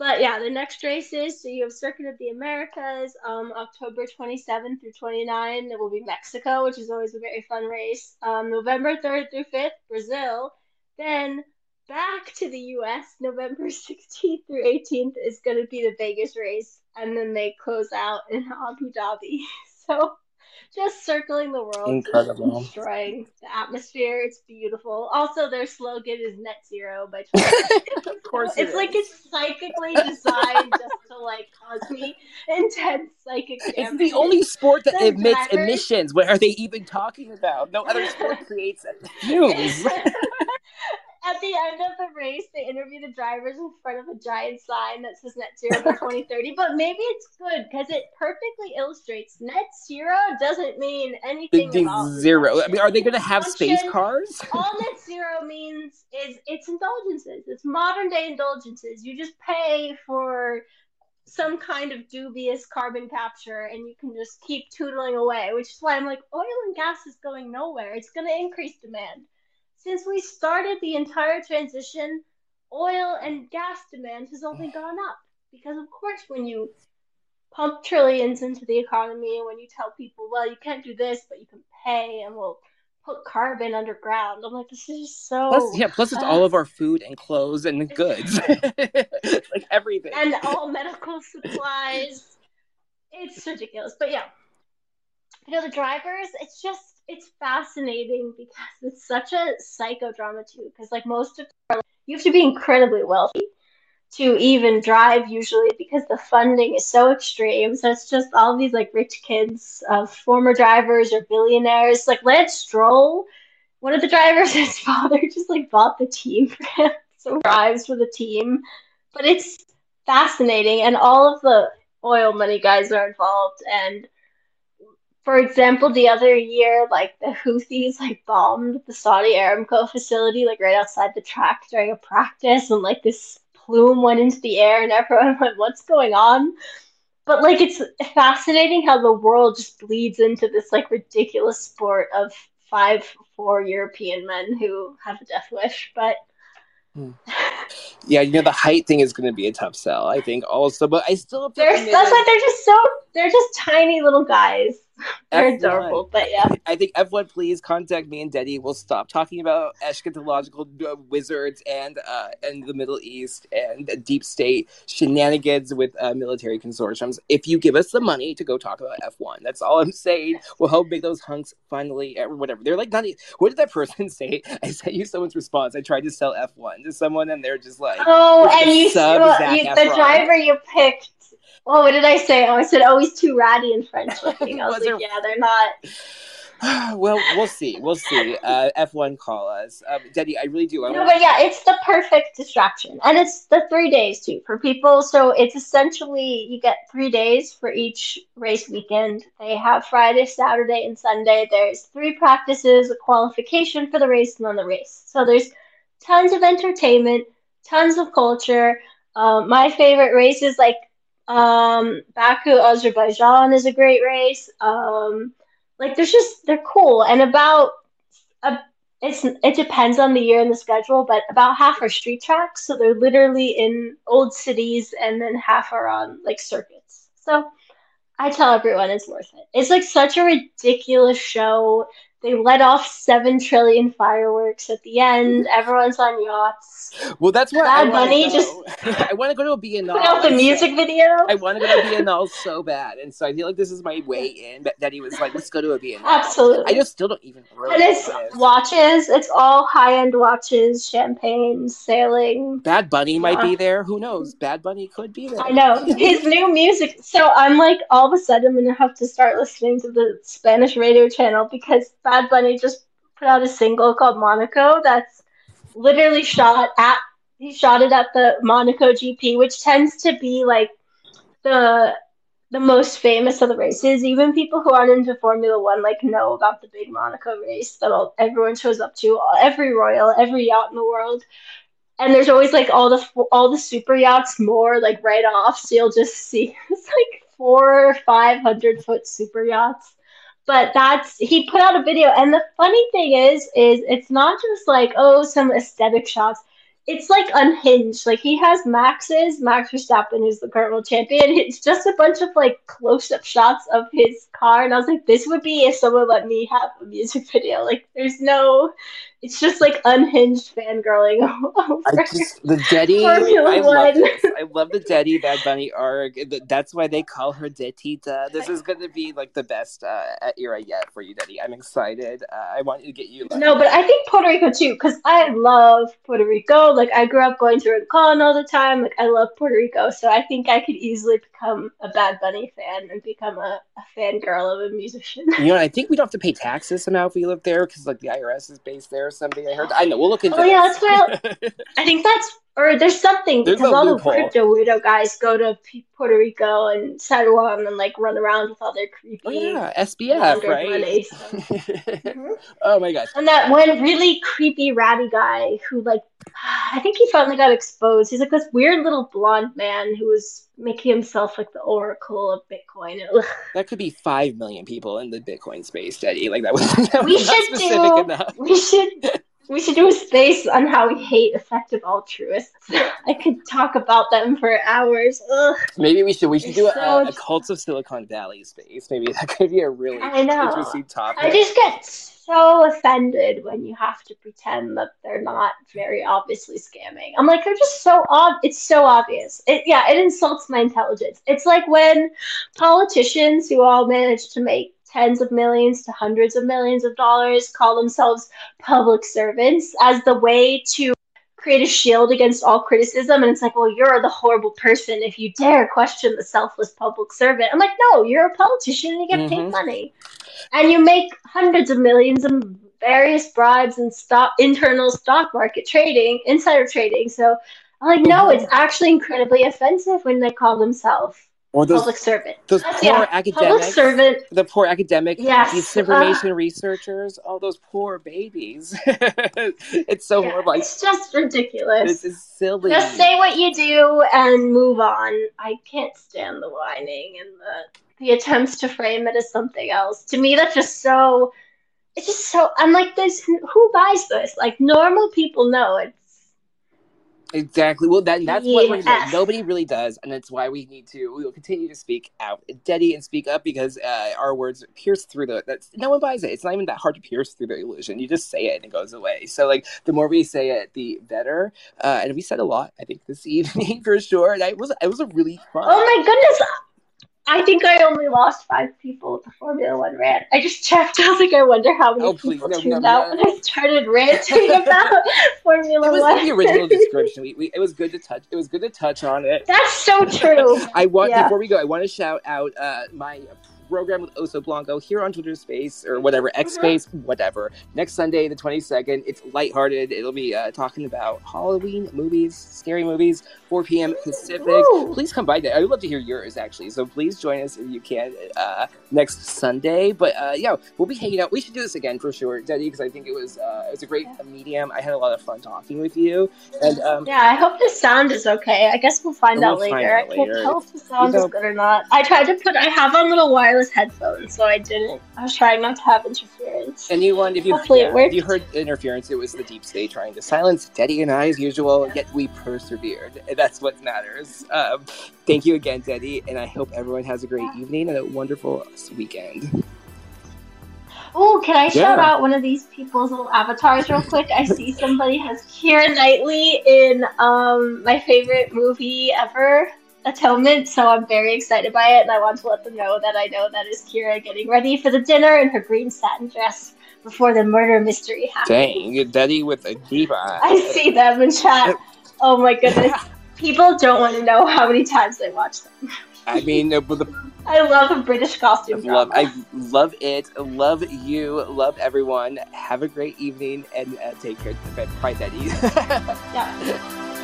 But yeah, the next races, so you have Circuit of the Americas, um, October 27th through 29. It will be Mexico, which is always a very fun race. Um, November 3rd through 5th, Brazil. Then back to the US, November [laughs] 16th through 18th is going to be the Vegas race. And then they close out in Abu Dhabi. [laughs] So just circling the world, [laughs] incredible, destroying the atmosphere. It's beautiful. Also, their slogan is "Net Zero by [laughs] 20. of course, it's like it's psychically designed just to like cause me [laughs] intense psychic damage. It's the only sport that the emits drivers... emissions. What are they even talking about? No other sport creates fumes. At the end of the race, they interview the drivers in front of a giant sign that says net zero by [laughs] 2030. but maybe it's good because it perfectly illustrates net zero doesn't mean anything zero. I mean, are they going to have space cars? [laughs] all net zero means is it's indulgences. It's modern day indulgences. You just pay for some kind of dubious carbon capture and you can just keep tootling away, which is why I'm like, oil and gas is going nowhere. It's going to increase demand since we started the entire transition, oil and gas demand has only [sighs] gone up. Because, of course, when you pump trillions into the economy and when you tell people, well, you can't do this, but you can pay and we'll put carbon underground, I'm like, this is so. Plus, yeah, plus it's uh, all of our food and clothes and goods. [laughs] [laughs] like everything. And [laughs] all medical supplies. It's ridiculous. But yeah. You know, the drivers, it's just it's fascinating because it's such a psychodrama too. Because like most of you have to be incredibly wealthy to even drive usually because the funding is so extreme. So it's just all these like rich kids of former drivers or billionaires. Like Lance Stroll, one of the drivers, [laughs] his father just like bought the team for him, [laughs] so drives for the team. But it's fascinating, and all of the oil money guys are involved. And for example, the other year, like the Houthis like bombed the Saudi Aramco facility like right outside the track during a practice, and like this plume went into the air, and everyone [laughs] went, "What's going on?" But like it's fascinating how the world just bleeds into this like ridiculous sport of five four European men who have a death wish, but hmm. [laughs] yeah, you know the height thing is going to be a tough sell. I think also, but I still. They're, that's why they're just so they're just tiny little guys. They're F1. adorable, but yeah. I think everyone, please contact me and Detty. We'll stop talking about eschatological uh, wizards and uh, and the Middle East and deep state shenanigans with uh, military consortiums. If you give us the money to go talk about F one, that's all I'm saying. We'll help make those hunks finally, or whatever. They're like not. What did that person [laughs] say? I sent you someone's response. I tried to sell F one to someone, and they're just like, oh, and you, well, you the driver you picked Oh, what did I say? Oh, I said, oh, he's too ratty and French looking. I [laughs] was, was like, there... yeah, they're not. [sighs] well, we'll see. We'll see. Uh, F1 call us. Um, I really do. I no, but yeah, it's the perfect distraction. And it's the three days too for people. So it's essentially you get three days for each race weekend. They have Friday, Saturday, and Sunday. There's three practices, a qualification for the race, and then the race. So there's tons of entertainment, tons of culture. Um, my favorite race is like um, Baku, Azerbaijan is a great race. Um, like there's just they're cool and about a, it's it depends on the year and the schedule, but about half are street tracks, so they're literally in old cities, and then half are on like circuits. So I tell everyone it's worth it. It's like such a ridiculous show. They let off seven trillion fireworks at the end. Everyone's on yachts. Well, that's what Bad I Bunny just. [laughs] I want to go to a Biennale. Put out the music video. I want to go to a Biennale so bad, and so I feel like this is my way in. But that he was like, "Let's go to a Biennale." Absolutely. I just still don't even. and it's watches. It's all high end watches, champagne, sailing. Bad Bunny might be there. Who knows? Bad Bunny could be there. I know his new music. So I'm like, all of a sudden, I'm gonna have to start listening to the Spanish radio channel because. Bad Bunny just put out a single called Monaco that's literally shot at he shot it at the Monaco GP, which tends to be like the the most famous of the races. Even people who aren't into Formula One like know about the big Monaco race that all, everyone shows up to. Every royal, every yacht in the world, and there's always like all the all the super yachts more like right off, so you'll just see [laughs] it's like four or five hundred foot super yachts but that's he put out a video and the funny thing is is it's not just like oh some aesthetic shots. It's like unhinged. Like he has max's max verstappen who's the current world champion. [laughs] It's just a bunch of like close-up shots of his car and i was like this would be if someone let me have a music [laughs] video. Like there's no it's just like unhinged fangirling [laughs] I just, the Detty. [laughs] I love, I love the Detty Bad Bunny arc. That's why they call her Detita. This is going to be like the best uh, era yet for you, Detty. I'm excited. Uh, I want to get you. Like, no, but I think Puerto Rico too, because I love Puerto Rico. Like I grew up going to Rincon all the time. Like I love Puerto Rico, so I think I could easily become a Bad Bunny fan and become a, a fangirl of a musician. You know, I think we don't have to pay taxes somehow if we live there, because like the IRS is based there something. I heard. I know. We'll look into. Oh yeah, that's why. [laughs] I think that's or there's something there's because all the crypto weirdo guys go to Puerto Rico and San Juan and like run around with all their creepy. Oh yeah, SBF, right? [laughs] Mm-hmm. Oh my gosh. And that one really creepy ratty guy who like [sighs] I think he finally got exposed. He's like this weird little blonde man who was making himself like the oracle of Bitcoin. [laughs] That could be five million people in the Bitcoin space, Detty. Like that was, [laughs] that we was should do, enough. We should we should do a space on how we hate effective altruists. [laughs] I could talk about them for hours. Ugh. Maybe we should. We should do so... a, a Cults of Silicon Valley space. Maybe that could be a really I know. interesting topic. I just get so offended when you have to pretend that they're not very obviously scamming. I'm like, they're just so ob. It's so obvious. It yeah, it insults my intelligence. It's like when politicians who all manage to make tens of millions to hundreds of millions of dollars, call themselves public servants as the way to create a shield against all criticism. And it's like, well, you're the horrible person if you dare question the selfless public servant. I'm like, no, you're a politician and you get mm-hmm. paid money. And you make hundreds of millions in various bribes and stock internal stock market trading, insider trading. So I'm like, no, it's actually incredibly offensive when they call themselves Or those public servant. those poor yeah, academics, servant. the poor academic Yes, disinformation uh, researchers, all those poor babies. [laughs] it's so Yeah, horrible. It's just ridiculous. This is silly. Just say what you do and move on. I can't stand the whining and the the attempts to frame it as something else. To me, that's just so. It's just so. I'm like, this. Who buys this? Like normal people know it's. Exactly. Well, that, that's what we're Yes. nobody really does, and that's why we need to. We will continue to speak out, Detty, and speak up because uh, our words pierce through the. That's no one buys it. It's not even that hard to pierce through the illusion. You just say it and it goes away. So, like, the more we say it, the better. Uh, and we said a lot, I think, this [laughs] evening for sure. And I was, it was a really fun. Oh my goodness! I think I only lost five people with the Formula One rant. I just checked. [laughs] I was like, I wonder how many Oh, people no, tuned no, out no. when I started ranting [laughs] about Formula One. It was One. the original [laughs] description. We, we, it was good to touch. It was good to touch on it. That's so true. I want Yeah. before we go, I want to shout out uh, my program with Oso Blanco here on Twitter Space or whatever X Mhm. Space, whatever. Next Sunday, the twenty second. It's lighthearted. It'll be uh, talking about Halloween movies, scary movies, four p.m. Pacific. Woo. Please come by there. I would love to hear yours actually. So please join us if you can uh, next Sunday. But uh, yeah, we'll be hanging out. We should do this again for sure, Detty, because I think it was uh, it was a great medium. I had a lot of fun talking with you, and um, Yeah, I hope the sound is okay. I guess we'll find We'll out later. find I can't tell if the sound You is good or not. I tried to put. I have on little wireless headphones, so I didn't. I was trying not to have interference. Anyone, if you Hopefully it worked. if you heard interference, it was the deep state trying to silence Detty and I as usual. Yet we persevered. And [laughs] That's what matters. Um, thank you again, Detty, and I hope everyone has a great evening and a wonderful weekend. Oh, can I shout out one of these people's little avatars real quick? I see somebody has Keira Knightley in um my favorite movie ever, Atonement. So I'm very excited by it, and I want to let them know that I know that is Keira getting ready for the dinner in her green satin dress before the murder mystery happens. Dang, Detty with a deep eye. I see them in chat. Oh my goodness. People don't want to know how many times they watch them. I mean, uh, but the I love a British costume love. I love it. Love you. Love everyone. Have a great evening and uh, take care. Bye, Detty. [laughs] Yeah.